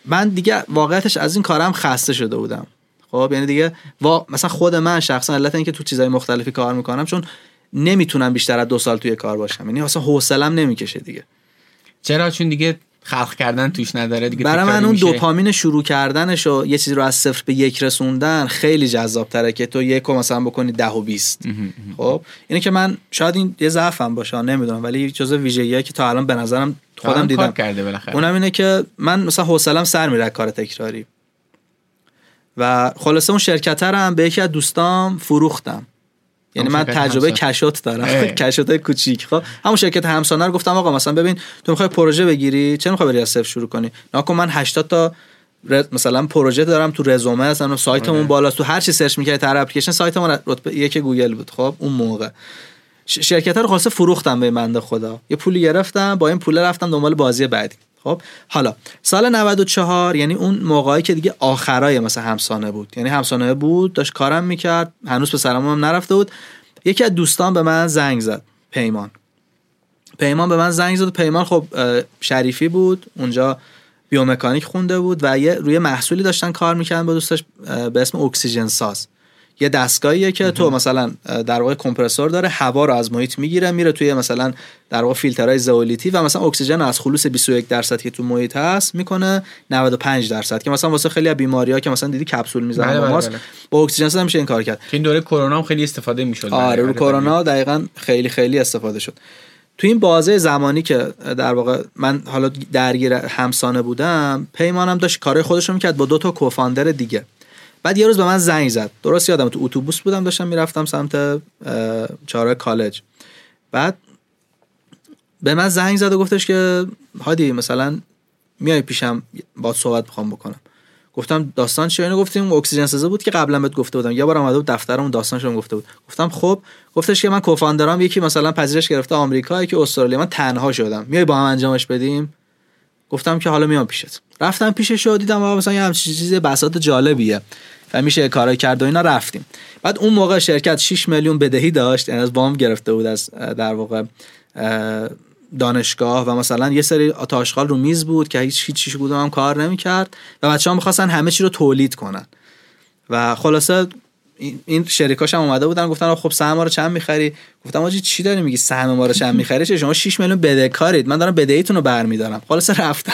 من دیگه واقعیتش از این کارم خسته شده بودم. خب یعنی دیگه وا... مثلا خود من شخصا علت اینکه تو چیزای مختلفی کار می‌کنم چون نمی‌تونم بیشتر از دو سال توی کار باشم. یعنی اصلا حوصلم نمی‌کشه دیگه. چرا؟ چون دیگه خلق کردن توش نداره دیگه برای من اون دوپامین شروع کردنش و یه چیزی رو از صفر به یک رسوندن خیلی جذاب تره که تو یک مثلا بکنی ده و بیست. خب؟ اینه که من شاید این یه ضعفم باشه نمی‌دونم. ولی جزء ویژگیه که تا الان به نظرم خودم دیدم. کرده بالاخره. اونم اینه که من مثلا حوصلم سر میره کار تکراری. و خلاصه اون شرکت هم به یکی از دوستام فروختم. یعنی من تجربه cash out دارم. cash out کوچیک. خب همون شرکت همسانه رو گفتم آقا مثلا ببین تو می‌خوای پروژه بگیری چه می‌خوای بری از صفر شروع کنی؟ نکن من 80 تا مثلا پروژه دارم تو رزومه اصلا سایتمون آره. بالاست. تو هر چی search می‌کردی تر اپلیکیشن سایتمون رتبه یک گوگل بود. خب اون موقع. شرکت رو خلاصه فروختم به بنده خدا. یه پولی گرفتم با این پول رفتم دنبال بازی بعدی. خب حالا سال 94 یعنی اون موقعی که دیگه آخرای مثلا همسانه بود. یعنی همسانه بود داشت کارم می‌کرد هنوز به هم نرفته بود. یکی از دوستان به من زنگ زد پیمان. پیمان به من زنگ زد پیمان خب شریفی بود اونجا بیومکانیک خونده بود و یه روی محصولی داشتن کار می‌کردن با دوستش به اسم اکسیژن ساز. یه دستگاهیه که تو مثلا در واقع کمپرسور داره هوا رو از محیط می‌گیره میره توی مثلا در واقع فیلترهای زئولیتی و مثلا اکسیژن از خلوص 21 درصد که تو محیط هست می‌کنه 95 درصد که مثلا واسه خیلی از بیماری‌ها که مثلا دیدی کپسول می‌زنن بله با بله، بله. با اکسیژن میشه این کار کرد. این دوره کرونا هم خیلی استفاده می‌شد. آره رو کرونا دقیقا خیلی خیلی استفاده شد. تو این بازه زمانی که در واقع من حالا درگیر همسانه بودم پیمانم داشت کارهای خودش رو می‌کرد با دو تا کوفاندر دیگه. بعد یه روز به من زنگ زد. درست یادم تو اتوبوس بودم داشتم می‌رفتم سمت چهارراه کالج. بعد به من زنگ زد و گفتش که هادی مثلا میای پیشم با صحبت می‌خوام بکنم. گفتم داستان چیه؟ اینو گفتیم اکسیژن سازه بود که قبلا بهت گفته بودم. یه بار اومده بود دفترمون داستانشون گفته بود. گفتم خب گفتش که من کوفاندرام یکی مثلا پذیرش گرفته آمریکا که استرالیا. من تنها شدم. میای با هم انجامش بدیم؟ گفتم که حالا میام پیشت. رفتم پیشش و دیدم مثلا یه همچین چیز بساط جالبیه. و میشه کارای کرد و اینا رفتیم. بعد اون موقع شرکت 6 میلیون بدهی داشت یعنی از وام گرفته بود از در واقع دانشگاه و مثلا یه سری آتاشغال رو میز بود که هیچ هیچ هم کار نمی‌کرد و بچه ها می‌خواستن همه چی رو تولید کنن. و خلاصه این شریکاش هم اومده بودن گفتن خب سهم ما رو چند می‌خری؟ گفتم آجی چی داری میگی سهم ما رو چند می‌خری؟ چه شما 6 میلیون بدهکارید من دارم بدهیتون رو برمیدارم. خلاص رفتن.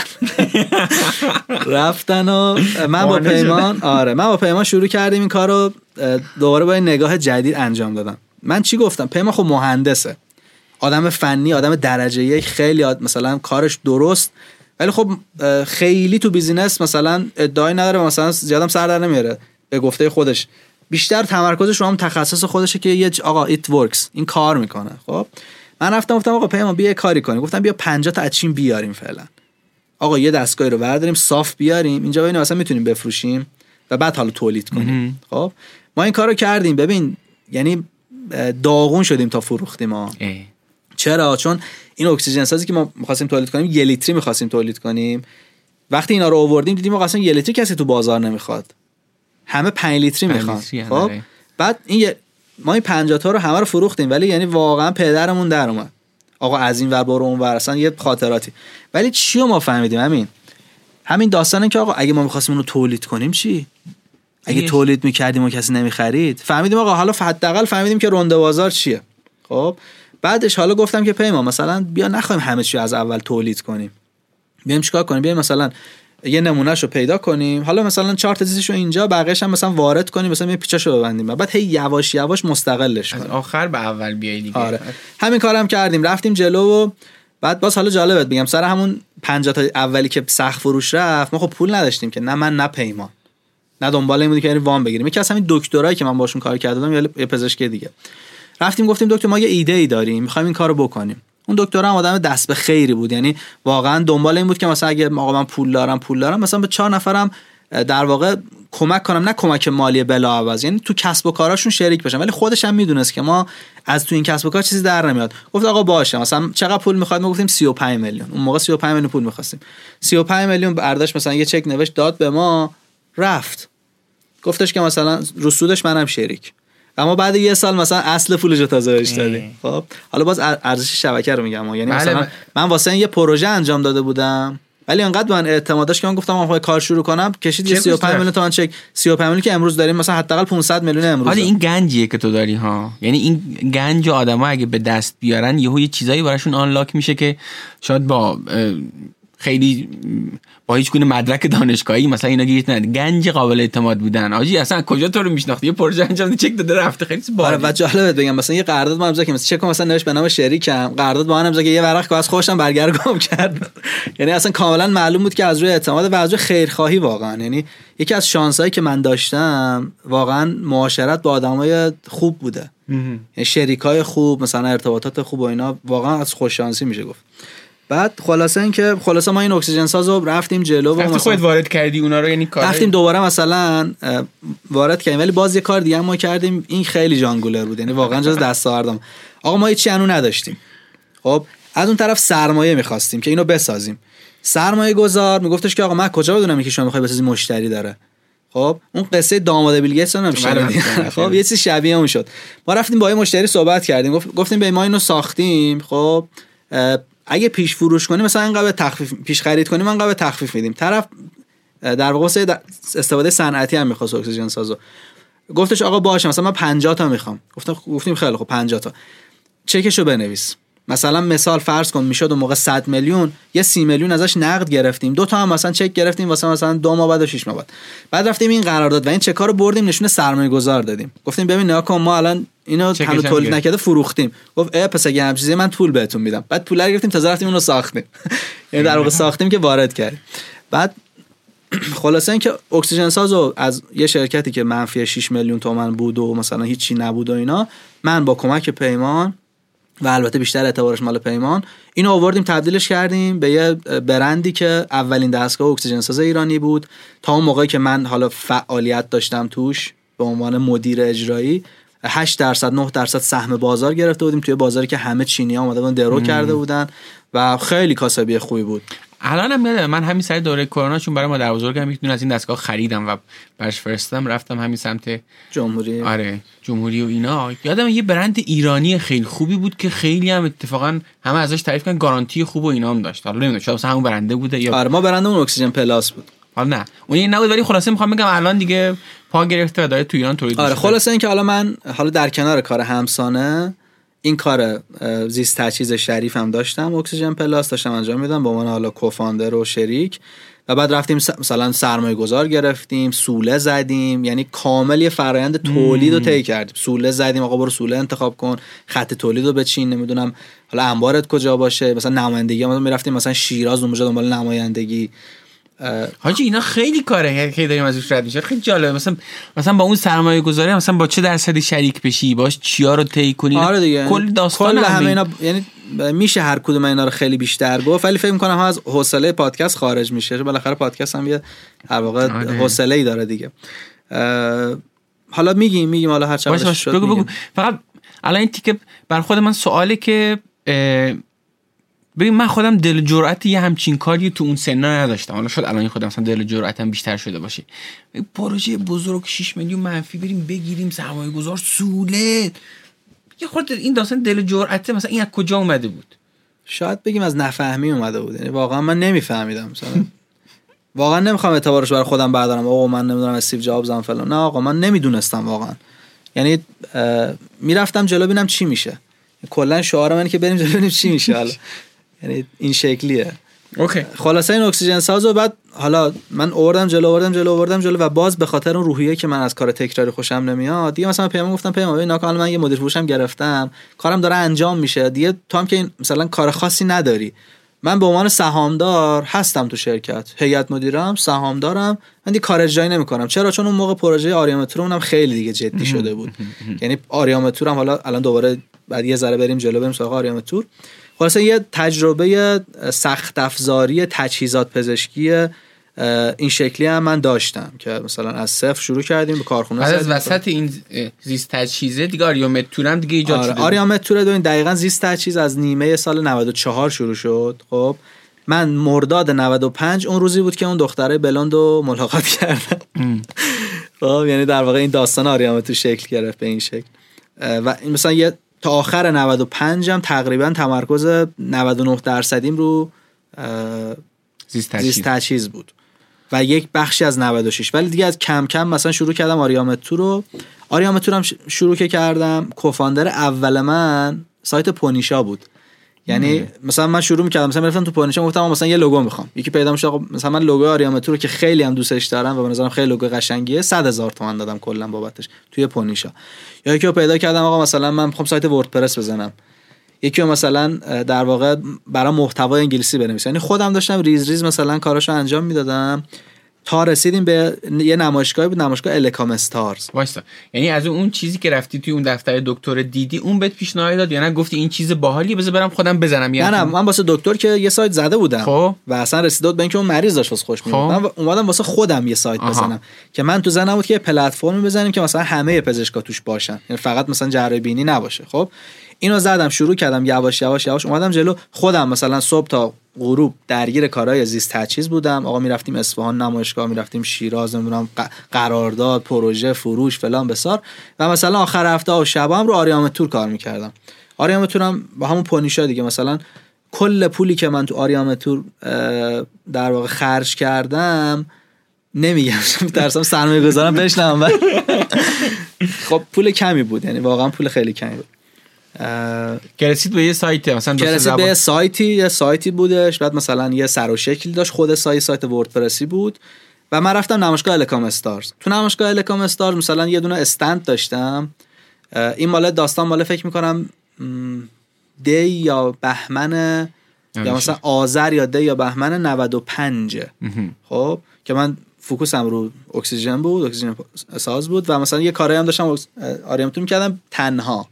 رفتن و من با پیمان آره من با پیمان شروع کردیم این کارو دوباره با این نگاه جدید انجام دادم. من چی گفتم؟ پیمان خب مهندسه. آدم فنی آدم درجه یک خیلی مثلا کارش درست ولی خب خیلی تو business مثلا ادعایی نداره مثلا زیادم سر در نمیاره. به گفته خودش. بیشتر تمرکزش رو هم تخصص خودشه که یه آقا it works این کار می‌کنه. خب؟ من رفتم گفتم آقا پیمان بیا کاری کنیم. گفتم بیا 50 تا چین بیاریم فعلا. آقا یه دستگاهی رو برداریم صاف بیاریم. اینجا ببینیم مثلا می‌تونیم بفروشیم و بعد حالا تولید کنیم. خب؟ ما این کارو کردیم. ببین یعنی داغون شدیم تا فروختیم ها. چرا؟ چون این اکسیژن سازی که ما می‌خواستیم تولید کنیم یه لیتری می‌خواستیم تولید کنیم. وقتی اینا رو آوردیم دیدیم اصلا یه لیتری کسی تو بازار نمی‌خواد. همه 5 لیتری می‌خوان. خب. بعد این ما این 50 تا رو همه رو فروختیم ولی یعنی واقعا پدرمون در اومد. آقا از این ور برو اون ور اصلا یه خاطراتی. ولی چی ما فهمیدیم؟ همین. همین داستانه که آقا اگه ما می‌خواستیم اونو تولید کنیم چی؟ اگه تولید می‌کردیم و کسی نمی‌خرید؟ فهمیدیم آقا حالا حداقل فهمیدیم که رونده بازار چیه. خب؟ بعدش حالا گفتم که پیما مثلا بیا نخوایم همه چی از اول تولید کنیم. بیایم چیکار کنیم؟ بیایم مثلا یه نمونهش رو پیدا کنیم. حالا مثلا چارت زیستش رو اینجا بقیه‌ش هم مثلا وارد کنیم مثلا یه پیچاشو ببندیم. بعد هی یواش یواش مستقلش کنیم. آخر به اول بیای دیگه. آره. همین کارم کردیم. رفتیم جلو و بعد باز حالا جالبت بگم سر همون 50 تا اولی که سخت فروش رفت ما خب پول نداشتیم که نه من نه پیمان. نه دنبال این بودیم که وام بگیریم. یکی از همین دکترایی که من باشون کار کردم یه پزشک دیگه. رفتیم گفتیم دکتر ما یه ایده ای داریم می‌خوایم این کارو بکنیم. اون دکتر هم آدم دست به خیری بود. یعنی واقعا دنبال این بود که مثلا اگه آقا من پول دارم پول دارم. مثلا به چهار نفرم در واقع کمک کنم. نه کمک مالی بلا عوض. یعنی تو کسب و کاراشون شریک بشم. ولی خودش هم می‌دونست که ما از تو این کسب و کار چیزی در نمیاد. گفت آقا باشه. مثلا چقدر پول می‌خواد؟ ما گفتیم 35 میلیون. اون موقع 35 میلیون پول می‌خواستیم. 35 میلیون برداشت مثلا یه چک نوشت داد به ما رفت. گفتش که مثلا رسودش منم شریک. اما بعد یه سال مثلا اصل پولش رو تازه بهش دادیم خب حالا باز ارزش شبکه رو میگم. یعنی بله مثلا من واسه یه پروژه انجام داده بودم ولی انقدر من اعتماد داشت که من گفتم من کار شروع کنم کشید یه 35 میلیون تومان چک. 35 میلیون که امروز داریم مثلا حداقل 500 میلیون امروز. حالا این گنجیه که تو داری ها. یعنی این گنج آدما اگه به دست بیارن یهو یه چیزایی براشون آنلاک میشه که شاید با خیلی با هیچ گونه مدرک دانشگاهی مثلا اینا گیت نه گنج قابل اعتماد بودن. آجی اصلا کجا تو رو میشناختی؟ یه پروژه انجام چک داده رفته خیلی آره و جالبت بگم مثلا یه قرارداد ما امضا که مثلا چک مثلا نوشت به نام شریکم. قرارداد با من امضا که یه ورق که از خوشم برگردم کرد. یعنی اصلا کاملا معلوم بود که از روی اعتماد و از روی خیرخواهی واقعا. یعنی یکی از شانسایی که من داشتم واقعا معاشرت با آدمای خوب بوده. یعنی شریکای خوب مثلا ارتباطات خوب و اینا واقعا از خوش شانسی میشه گفت. بعد خلاصه اینکه خلاصه ما این اکسیژن ساز رو رفتیم جلو و مثلا خودت وارد کردی اونا رو یعنی کار رفتیم دوباره مثلا وارد کردیم. ولی باز یه کار دیگه ما کردیم. این خیلی جانگولر بود. یعنی واقعا جز دست آوردم. آقا ما هیچ انو نداشتیم. خب از اون طرف سرمایه می‌خواستیم که اینو بسازیم. سرمایه گذار میگفتش که آقا من کجا بدونم که شما می‌خوای بسازی مشتری داره. خب اون قصه داماد بیل گیتس هم خب یه چیز شبیه اون شد. ما رفتیم با یه مشتری صحبت کردیم. گفتیم به ما اینو ساختیم. خب اگه پیش فروش کنیم مثلا اینقدر تخفیف پیش خرید کنیم اینقدر تخفیف میدیم. طرف در واقع استفاده صنعتی هم می‌خواست اکسیژن سازو گفتش آقا باشه مثلا من 50 تا می‌خوام. گفتم گفتیم خیلی خب 50 تا. چکشو بنویس. مثلا مثال فرض کن می‌شد اون موقع 100 میلیون یه 30 میلیون ازش نقد گرفتیم. دو تا هم مثلا چک گرفتیم واسه مثلا دو ماه بعد و 6 ماه بعد. بعد رفتیم این قرارداد و این چکا رو بردیم نشون سرمایه گذار دادیم. گفتیم ببین نگاه کن ما الان اینو هنوز تولید نکرده فروختیم. گفت اه پس اگه هم چیزی من پول بهتون میدم. بعد پول رو گرفتیم تازه رفتیم اونو ساختیم. یعنی در واقع ساختیم که وارد کردیم. بعد خلاصه اینکه اکسیژن سازو از یه شرکتی که منفی 6 میلیون تومن بود و مثلا هیچی نبود و اینا من با کمک پیمان و البته بیشتر اعتبارش مال پیمان. اینو آوردیم تبدیلش کردیم به یه برندی که اولین دستگاه اکسیژن ساز ایرانی بود. تا اون موقعی که من حالا فعالیت داشتم توش به عنوان مدیر اجرایی 8 درصد 9 درصد سهم بازار گرفته بودیم توی بازاری که همه چینی ها اومده بودن درو کرده بودن و خیلی کاسبی خوبی بود. الان هم یادم من همین سر دوره کرونا چون برای مادر بزرگم یک از این دستگاه خریدم و برش فرستادم رفتم همین سمت جمهوری. آره جمهوری و اینا. یادم یه برند ایرانی خیلی خوبی بود که خیلی هم اتفاقا همه ازش تعریف کردن گارانتی خوب و اینا هم داشت. حالا نمی‌دونم شاید همون برنده بوده یا آره ما برنده اون اکسیژن پلاس بود. حالا نه. اون این نبود ولی خلاصه می‌خوام بگم الان دیگه پا گرفته و داره تو ایران تولید آره خلاصه اینکه حالا من حالا در کنار کار همسانه این کار زیست تجهیز شریف هم داشتم. اکسیژن پلاس داشتم انجام میدم با عنوان حالا co-founder و شریک. و بعد رفتیم مثلا سرمایه گذار گرفتیم سوله زدیم. یعنی کامل یه فرایند تولید رو طی کردیم. سوله زدیم آقا برو سوله انتخاب کن. خط تولید رو بچین نمی‌دونم حالا انبارت کجا باشه. مثلا نمایندگی ما می‌رفتیم مثلا شیراز اونجا دنبال نمایندگی. حاجی اینا خیلی کاره که داریم ازش رد میشه خیلی جالبه. مثلا مثلا با اون سرمایه گذاری مثلا با چه درصدی شریک بشی؟ باش چیا رو طی کنی؟ آره دیگه. کل داستان کل همه اینا یعنی میشه هر کدوم اینا رو خیلی بیشتر گفت ولی فکر می‌کنم از حوصله پادکست خارج میشه. بالاخره پادکست هم یه در واقع آره. حوصله ای داره دیگه. اه، حالا میگیم میگیم حالا هر چقدر بگو بگو. فقط الان این تیکه بر خود من سواله که اه، ببین من خودم دل جرأت یه همچین کاری تو اون سنا نداشتم. حالا شد الان خودم مثلا دل جرأتم بیشتر شده باشه. پروژه بزرگ 6 میلیون منفی بریم بگیریم سرمایه گذار سوله یه خورده این داستان دل و جرأته. مثلا این از کجا اومده بود؟ شاید بگیم از نفهمی اومده بود. یعنی واقعا من نمیفهمیدم. مثلا واقعا نمی‌خوام اعتبارش برای خودم بردارم. آقا من نمی‌دونم استیو جابزم فلان. نه آقا من نمی‌دونستم واقعا. یعنی می‌رفتم جلو ببینم چی میشه. کلا شعار من که بریم جلو ببینیم چی میشه. حالا. یعنی این شکلیه. اوکی. خلاصه این اکسیژن ساز و بعد حالا من آوردم جلو آوردم جلو آوردم جلو و باز به خاطر اون روحیه که من از کار تکراری خوشم نمیاد دیگه مثلا پیام گفتم پیام ببین ناکن من یه مدیر فروشم گرفتم کارم داره انجام میشه. دیگه تو هم که این مثلا کار خاصی نداری. من به عنوان سهامدار هستم تو شرکت. هیئت مدیرم سهامدارم. من دیگه کار اجرایی نمی‌کنم. چرا؟ چون اون موقع پروژه آریامتور اونم خیلی دیگه جدی شده بود. یعنی آریامتور هم حالا الان دوباره بعد یه ذره بریم جلو بریم سراغ آریامتور خلاصه یه تجربه سخت افزاری تجهیزات پزشکی این شکلی هم من داشتم که مثلا از صفر شروع کردیم به کارخونه بعد از زدیم. وسط این زیست تجهیزه دیگه آریومت تورم دیگه ایجاد آره شده آریامت توره ببین دقیقا زیست تجهیز از نیمه سال 94 شروع شد. خب من مرداد 95 اون روزی بود که اون دختره بلوند رو ملاقات کردم خب یعنی در واقع این داستان آریامت تو شکل گرفت به این شکل. و این مثلا یه تا آخر 95 هم تقریبا تمرکز 99 درصدیم رو زیست تجهیز. بود. و یک بخشی از 96 ولی دیگه از کم کم مثلا شروع کردم آریامتور رو. آریامتور هم ش- شروع که کردم. کوفاندر اول من سایت پونیشا بود. یعنی مثلا من شروع می‌کردم مثلا می‌رفتم تو پونیشا گفتم مثلا یه لوگو می‌خوام. یکی پیدا میشه آقا مثلا من لوگو آریامتور رو که خیلی هم دوستش دارم و به نظرم خیلی لوگو قشنگیه 100 هزار تومن دادم کلا بابتش توی پونیشا. یا یکی رو پیدا کردم آقا مثلا من می‌خوام سایت وردپرس بزنم. یکی رو مثلا در واقع برای محتوای انگلیسی بنویسم یعنی خودم داشتم ریز ریز مثلا کاراشو انجام می‌دادم. تا رسیدیم به یه نمایشگاهی بود نمایشگاه الکامپ استارز وایسا یعنی از اون چیزی که رفتی توی اون دفتر دکتر دیدی اون بهت پیشنهاد داد یا نه؟ گفتی این چیز باحالیه بذار برم خودم بزنم. نه یا نه من واسه دکتر که یه سایت زده بودم. خب. و اصلا رسیده بود به اینکه اون مریض داشت واسه خودش میاد خب. من اومدم واسه خودم یه سایت آها. بزنم. که من تو ذهنم بود که یه پلتفرمی بزنیم که مثلا همه پزشکا توش باشن. یعنی فقط مثلا جراحی بینی نباشه خب؟ اینو زدم شروع کردم یواش یواش یواش اومدم جلو. خودم مثلا صبح تا غروب درگیر کارهای زیست تجهیز بودم. آقا می‌رفتیم اصفهان نمایشگاه می‌رفتیم شیراز نمی‌دونم قرارداد پروژه فروش فلان بسار. و مثلا آخر هفته و شب هم رو آریام تور کار می‌کردم. آریام تور هم با همون پونیشا دیگه مثلا کل پولی که من تو آریام تور در واقع خرج کردم نمیگم ترسم سرمایه گذارم بشنم خب پول کمی بود یعنی واقعا پول خیلی کمی بود. که رسید به یه سایت مثلا که رسید. به سایتی یه سایتی بودش بعد مثلا یه سر و شکلی داشت خود سایت سایت وردپرسی بود و من رفتم نمایشگاه الکام استارز تو نمایشگاه الکام استارز مثلا یه دونه استند داشتم این مال داستان مال فکر می‌کنم دی یا بهمن یا. مثلا آذر یا دی یا بهمن 95 مهم. خب که من فوکوسم رو اکسیژن بود اکسیژن ساز بود و مثلا یه کاری هم داشتم آریامتون می‌کردم تنها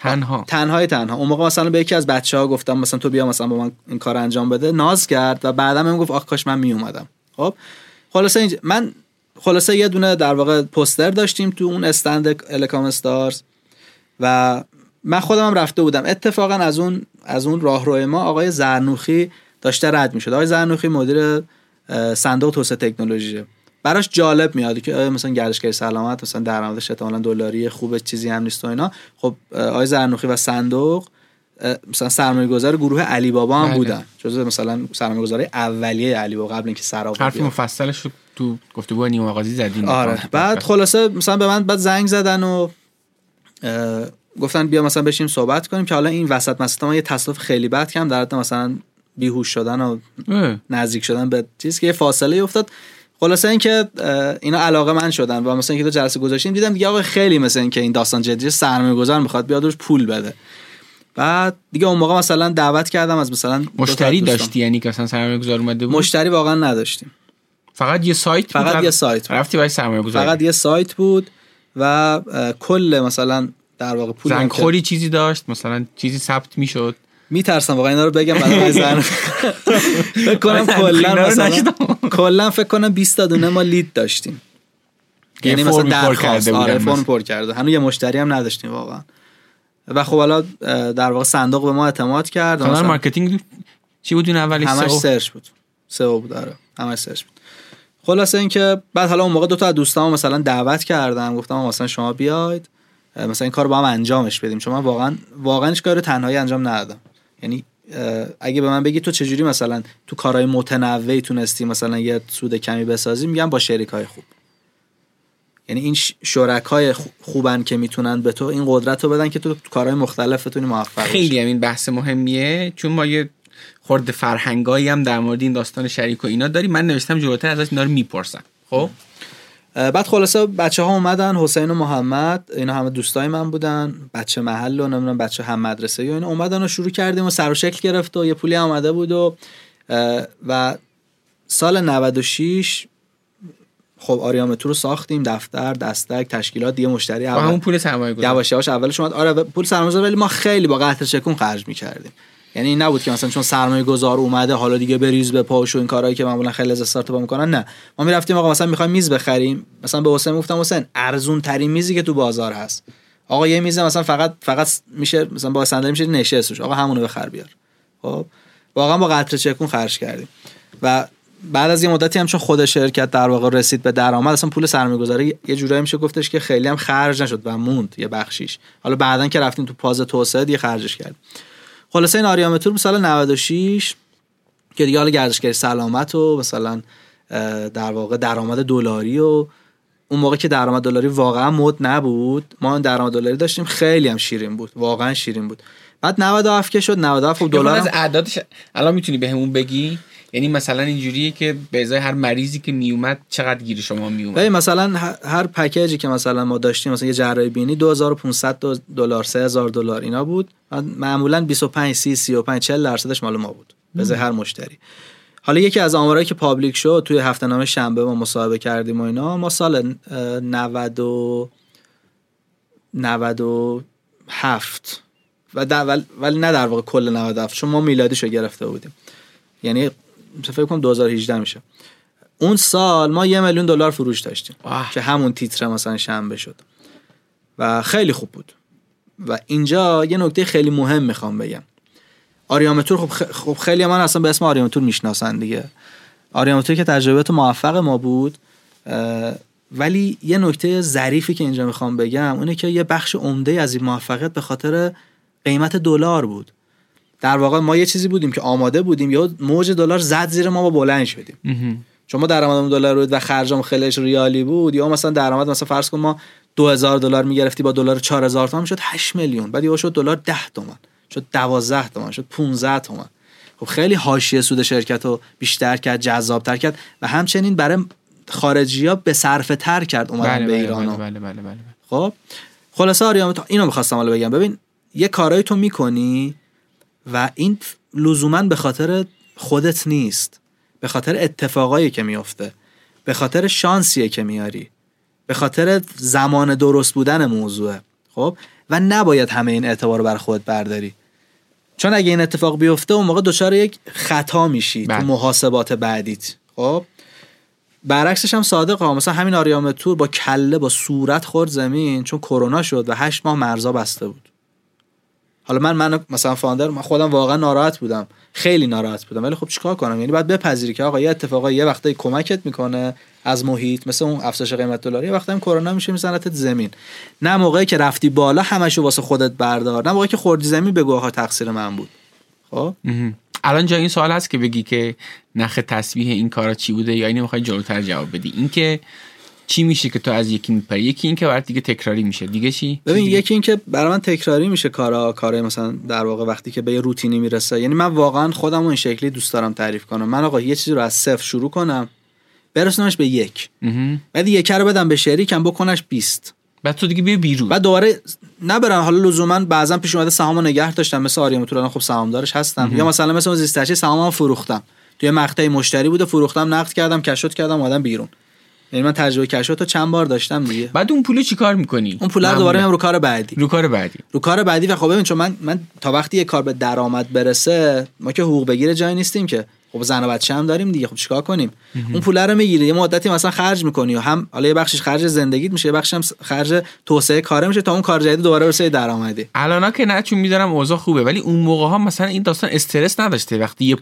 تنها. تنهای تنها. اون موقع مثلا به یکی از بچه ها گفتم مثلا تو بیا مثلا با من این کار انجام بده. ناز کرد و بعدم هم گفت آخ کاش من می اومدم خب؟ خلاصه اینج... من خلاصه یه دونه در واقع پوستر داشتیم تو اون استند الکام استارز و من خودم هم رفته بودم. اتفاقا از اون از اون راهروی ما آقای زرنوخی داشته رد می‌شد. آقای زرنوخی مدیر صندوق توسعه تکنولوژی. براش جالب میاد که مثلا گردشگری سلامت مثلا درآمدش احتمالاً دلاری خوبه چیزی هم نیست و اینا. خب آقای زرنوخی و صندوق مثلا سرمایه گذار گروه علی بابا هم بله. بودن. جزو مثلا سرمایه گذاری اولیه علی بابا قبل اینکه سراب حرف. مفصلش تو گفتگو نیمه آغازی زدیم. آره. بعد خلاصه مثلا به من بعد زنگ زدن و گفتن بیا مثلا بشیم صحبت کنیم که حالا این وسط مثلا یه تصادف خیلی بد کردم در حد مثلا بیهوش شدن و اه. نزدیک شدن به چیز که یه فاصله افتاد. خلاصه اینکه اینا علاقه من شدن و مثلا اینکه تو جلسه گذاشتیم دیدم دیگه آقا خیلی مثلا اینکه این داستان جدی سرمایه گذار می‌خواد بیاد روش پول بده. بعد دیگه اون موقع مثلا دعوت کردم از مثلا مشتری. داشتی؟ یعنی که مثلا سرمایه گذار اومده بود؟ مشتری واقعا نداشتیم. فقط یه سایت بود؟ فقط یه سایت بود. رفتی برای سرمایه گذاری فقط یه سایت بود و کل مثلا در واقع پول زنگ خوری چیزی داشت؟ مثلا چیزی ثبت می‌شد؟ میترسم واقعا اینا رو بگم برای زن فکر کنم کلا مثلا. کلا فکر کنم 20 تا دونه ما lead داشتیم. یعنی مثلا درخواست. آره فرم. پر کرده. هنوز یه مشتری هم نداشتیم واقعا. و خب حالا در واقع صندوق به ما اعتماد کرد. کانال مثلا marketing چی بود اون اولی؟ همش؟ search بود. SEO بود آره. همش search بود. خلاصه اینکه بعد حالا اون موقع دو تا از دوستام مثلا دعوت کردم. گفتم مثلا شما بیاید. مثلا این کار رو با هم انجامش بدیم. چون من واقعا واقعا هیچ کار تنهایی انجام ندادم. یعنی اگه به من بگی تو چجوری مثلا تو کارهای متنوعی تونستی مثلا یه سود کمی بسازی میگم با شریک های خوب. یعنی این شرکای خو- خوبن که می‌تونن به تو این قدرت رو بدن که تو کارهای مختلف بتونی موفق خیلی هم این بحث مهمیه چون ما یه خورده فرهنگایی هم در مورد این داستان شریک و اینا داریم. من نوشتم جلوتر ازش اینا رو می‌پرسم. خب؟ بعد خلاصه بچه ها اومدن حسین و محمد اینا همه دوستای من بودن بچه محل و نمی‌دونم بچه هم مدرسه و اینا اومدن و شروع کردیم و سر و شکل گرفت و یه پولی اومده بود و و سال 96 خب آریامتو رو ساختیم دفتر دستک تشکیلات دیگه مشتری اول همون پول سرمایه گذاری. یواش یواش اولش اومد. آره پول سرمایه‌گذاری ولی ما خیلی با قطر چکون خرج می‌کردیم. یعنی این نبود که مثلا چون سرمایه گذار اومده حالا دیگه بریز به پاش و این کارهایی که معمولا خیلی از استارتاپ می‌کنن نه. ما می‌رفتیم آقا مثلا می‌خوایم میز بخریم. مثلا به حسین گفتم حسین ارزون ترین میزی که تو بازار هست. آقا یه میز مثلا فقط فقط میشه مثلا با صندلی میشه نشستش آقا همونو بخر بیار. خب. واقعا با قطر چکون خرج کردیم. و بعد از یه مدتی هم چون خود شرکت در واقع رسید به درآمد اصلا پول سرمایه گذاری یه جورایی میشه گفتش که خیلی هم خرج نشد و موند یه بخشیش. حالا بعدا که رفتیم تو پاز توسعه دیگه خرجش کرد خلاصه این آریامتور به سال 96 که دیگه حالا گردشگری سلامت و مثلا در واقع درآمد دلاری و اون موقع که درآمد دلاری واقعا مد نبود ما این درآمد دلاری داشتیم خیلی هم شیرین بود واقعا شیرین بود. بعد 97 که شد 97 خب دلار دلار از اعدادش الان می‌تونی بهمون بگی؟ یعنی مثلا اینجوریه که به ازای هر مریضی که میومد چقدر گیر شما میومد؟ ببین مثلا هر پکیجی که مثلا ما داشتیم مثلا یه جراحی بینی 2500 دو- دلار 3000 دلار اینا بود. معمولا 25 30 35 40 درصدش مال ما بود به ازای هر مشتری. حالا یکی از آمارایی که پابلیک شد توی هفته نامه شنبه ما مصاحبه کردیم و اینا ما سال اه، 90 و 97 و در ولی نه در واقع کل 97 چون ما میلادیشو گرفته بودیم. یعنی فکر کنم 2018 میشه. اون سال ما یه میلیون دلار فروش داشتیم آه. که همون تیتر مثلا شنبه شد. و خیلی خوب بود. و اینجا یه نکته خیلی مهم می‌خوام بگم. آریامتور خب, خ- خب خیلی من اصلا به اسم آریامتور می‌شناسن دیگه. آریامتور که تجربیات موفق ما بود اه، ولی یه نکته ظریفی که اینجا می‌خوام بگم اونه که یه بخش عمده از این موفقیت به خاطر قیمت دلار بود. در واقع ما یه چیزی بودیم که آماده بودیم یا موج دلار زد زیر ما با بلند شدیم. چون ما درآمدمون دلار بود و خرجمون خیلیش ریالی بود یا مثلا درآمد مثلا فرض کن ما 2000 دلار می‌گرفتی با دلار 4000 تومان شد 8 میلیون. بعد یهو شد دلار 10 تومن شد 12 تومن شد 15 تومن خب خیلی حاشیه سود شرکت رو بیشتر کرد جذابتر کرد و همچنین برای خارجی ها به صرفه تر کرد اومدن بله به بله ایران. بله بله بله بله خب خلاصه آریام اینو می‌خواستم حالا بگم. ببین یه کارایی تو می‌کنی و این لزوما به خاطر خودت نیست به خاطر اتفاقایی که میفته به خاطر شانسیه که میاری به خاطر زمان درست بودن موضوعه خب؟ و نباید همه این اعتبار رو بر خودت برداری. چون اگه این اتفاق بیفته اون موقع دچار یک خطا میشی بله. تو محاسبات بعدیت خب؟ برعکسش هم صادق ها مثلا همین آریام تور با کله با صورت خورد زمین چون کرونا شد و هشت ماه مرزا بسته بود. حالا من من مثلا فاندر من خودم واقعا ناراحت بودم. خیلی ناراحت بودم. ولی خب چیکار کنم؟ یعنی باید بپذیری که آقا یه اتفاقا یه وقتایی کمکت می‌کنه از محیط مثل اون افزایش قیمت دلار. یه وقتی هم کرونا میشه میزنتت زمین. نه موقعی که رفتی بالا همشو واسه خودت بردار. نه موقعی که خوردی زمین بگو آقا تقصیر من بود. خب. الان جا این سوال هست که بگی که نخ تسبیح این کارا چی بوده یا اینو می‌خوای جلوتر جواب بدی. این که چی میشه که تو از یکی میپری؟ یکی این که برات دیگه تکراری میشه. دیگه چی؟ ببین دیگه؟ یکی این که برای من تکراری میشه کارا کارای مثلا در واقع وقتی که به یه روتینی می‌رسه. یعنی من واقعا خودم این شکلی دوست دارم تعریف کنم. من آقا یه چیزی رو از صفر شروع کنم برسونمش به یک. بعد یک رو بدم به شریکم بکنش 20 بعد تو دیگه بیا بیرون. بعد دوباره نبرم. حالا لزوما بعضا پیش اومده سهامو نگه داشتم. مثل آریام تو الان خب سهامدارش هستم. یا مثلا مثل اون زیستچی سهامو فروختم. توی مقطعی مشتری بوده فروختم نقد کردم کشوت کردم اومدم بیرون. یعنی من تجربه کشوت رو چند بار داشتم دیگه. بعد اون پولو چیکار می‌کنی؟ اون پول رو دوباره میام رو کار بعدی. رو کار بعدی. رو کار بعدی و خب ببین چون من من تا وقتی یه کار به درآمد برسه ما که حقوق بگیره جای نیستیم که. خب زن و بچه هم داریم دیگه خب چیکار کنیم؟ اون پول رو می‌گیری یه مدتی مثلا خرج می‌کنی و هم حالا یه بخشش خرج زندگیت میشه یه بخشش هم خرج توسعه کاره میشه تا اون کار جدید دوباره برسه درآمدی. الان که نه چون میدارم اوضاع خوبه ولی اون موقع ها مثلا این داستان استرس نداشته. وقتی یه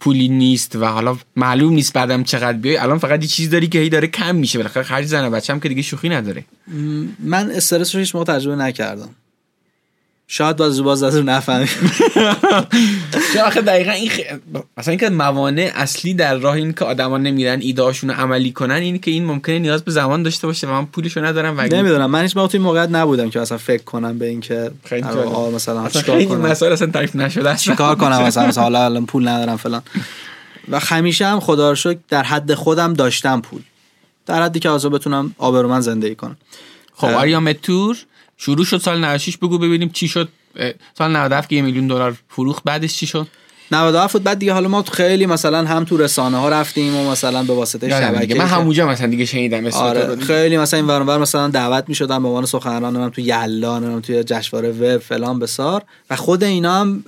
پولی نیست و حالا معلوم نیست بعدم چقدر بیای. الان فقط یه چیز داری که هی داره کم میشه. بالاخره خرج زن و بچه‌م که دیگه شوخی نداره. من استرس رو هیچ موقع تجربه نکردم. شاید باز باز از نفهمی آخه دقیقا این خ... مثلا اینکه موانع اصلی در راه این که آدما نمیرن ایدهاشون رو عملی کنن این که این ممکنه نیاز به زمان داشته باشه و من پولشو ندارم و نمی‌دونم. من هیچ موقع توی موقعیت نبودم که مثلا فکر کنم به اینکه خیلی مثلا چیکار کنم؟ مسائل اصلا تعریف نشده. چیکار کنم؟ مثلا حالا الان پول ندارم فلان. و همیشه هم خدا رو در حد خودم داشتم پول. در حدی که آزاد بتونم آبرومند زندگی کنم. خب آریا متور شروع شد سال 96 بگو ببینیم چی شد. سال 97 که یه میلیون دلار فروخت بعدش چی شد؟ 97 بود بعد دیگه حالا ما خیلی مثلا هم تو رسانه ها رفتیم و مثلا به واسطه شبکه من همونجا مثلا دیگه شنیدم آره خیلی مثلا این ور مثلا دعوت می‌شدم به عنوان سخنران من تو یلا نمی‌دونم توی جشنواره وب فلان بسار. و خود اینا هم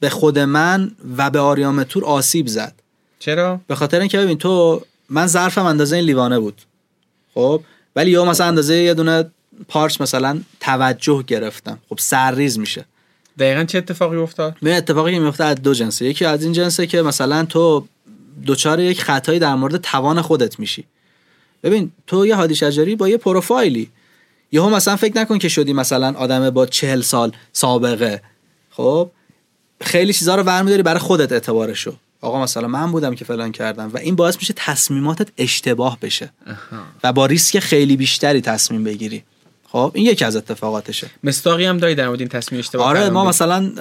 به خود من و به آریام تور آسیب زد. چرا؟ به خاطر اینکه ببین تو من ظرفم اندازه این لیوانه بود. خب؟ ولی یا مثلا اندازه یه دونه پارچ مثلا توجه گرفتم. خب سرریز میشه. دقیقا چه اتفاقی افتاد؟ به اتفاقی میفته از دو جنسه. یکی از این جنسه که مثلا تو دوچار یک خطایی در مورد توان خودت میشی. ببین تو یه هادی شجری با یه پروفایلی. یهو مثلا فکر نکن که شدی مثلا آدم با چهل سال سابقه. خب؟ خیلی چیزا رو برمیداری برای خودت اعتبارشو. آقا مثلا من بودم که فلان کردم و این باعث میشه تصمیماتت اشتباه بشه و با ریسک خیلی بیشتری تصمیم بگیری. خب این یکی از اتفاقاتشه. مستاقی هم داری در مورد این تصمیم اشتباه آره ما مثلا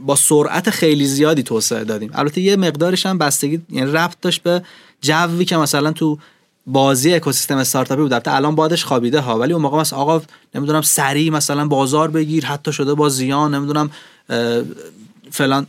با سرعت خیلی زیادی توسعه دادیم. البته یه مقدارش هم بستگی یعنی ربط داشت به جوی که مثلا تو بازی اکوسیستم استارتاپی بود. البته الان بادش خوابیده ها ولی اون موقع مثلا آقا نمی‌دونم سریع مثلا بازار بگیر حتی شده با زیان نمی‌دونم فلان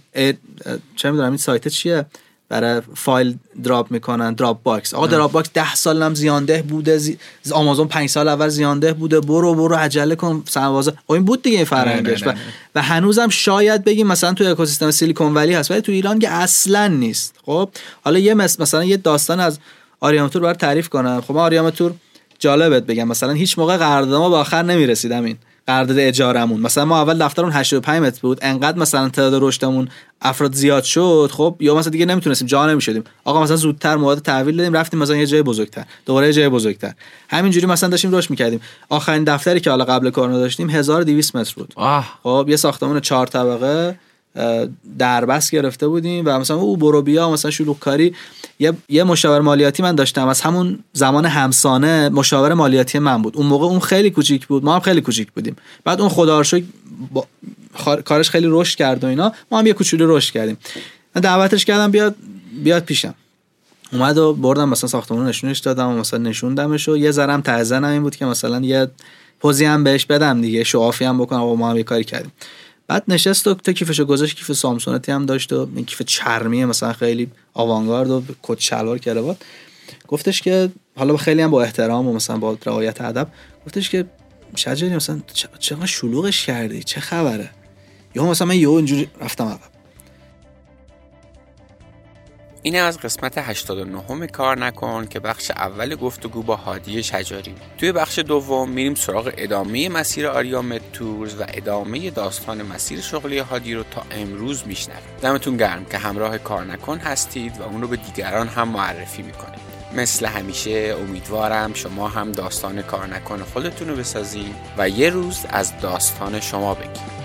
چه می‌دونم این سایت چیه؟ برای فایل دراپ می‌کنن دراپ باکس. آقا دراپ باکس ده سال هم زیانده بوده. زی... آمازون پنج سال اول زیانده بوده. برو برو عجله کن. سنوازه این بود دیگه این فرهنگش. و, و هنوزم شاید بگیم مثلا تو اکوسیستم سیلیکون ولی هست ولی تو ایران که اصلا نیست. خب؟ حالا یه مثلا یه داستان از آریام تور برای تعریف کنم. خب آریام تور جالبت بگم. مثلا هیچ موقع قرارداد ما به آخر نمی‌رسیدم این. قرارداد اجارمون مثلا ما اول دفترمون 85 متر بود. انقدر مثلا تعداد رشدمون افراد زیاد شد خب یا مثلا دیگه نمی‌تونستیم جا نمی‌شدیم. آقا مثلا زودتر مواد تحویل دادیم رفتیم مثلا یه جای بزرگتر. دوباره یه جای بزرگتر. همینجوری مثلا داشتیم رشد می‌کردیم. آخرین دفتری که حالا قبل کرونا داشتیم 1200 متر بود. آه. خب یه ساختمان چهار طبقه. دربست گرفته بودیم و مثلا او برو بیا مثلا شلوغ کاری. یه, یه مشاور مالیاتی من داشتم. از همون زمان همسانه مشاور مالیاتی من بود. اون موقع اون خیلی کوچیک بود. ما هم خیلی کوچیک بودیم. بعد اون خدا با... کارش خیلی رشد کرد و اینا. ما هم یه کوچولو رشد کردیم. من دعوتش کردم بیاد بیاد پیشم. اومد و بردم مثلا ساختمون نشونش دادم و مثلا نشوندمش و یه ذرم تعزنم این بود که مثلا یه پوزی هم بهش بدم دیگه. شوافی هم بکنم. و ما هم یه کاری کردیم. بعد نشست و تا کیفشو گذاشت کیف سامسونتی هم داشت و این کیف چرمی مثلا خیلی آوانگارد و کت شلوار کراوات. گفتش که حالا خیلی هم با احترام و مثلا با رعایت ادب گفتش که شجری مثلا چقدر شلوغش کردی؟ چه خبره؟ یا مثلا من یهو اینجوری رفتم عقب. این از قسمت 89 کار نکن که بخش اول گفتگو با هادی شجاری. توی بخش دوم میریم سراغ ادامه مسیر آریا تورز و ادامه داستان مسیر شغلی هادی رو تا امروز میشنویم. دمتون گرم که همراه کار نکن هستید و اون رو به دیگران هم معرفی می‌کنید. مثل همیشه امیدوارم شما هم داستان کار نکن خودتون رو بسازید و یه روز از داستان شما بگید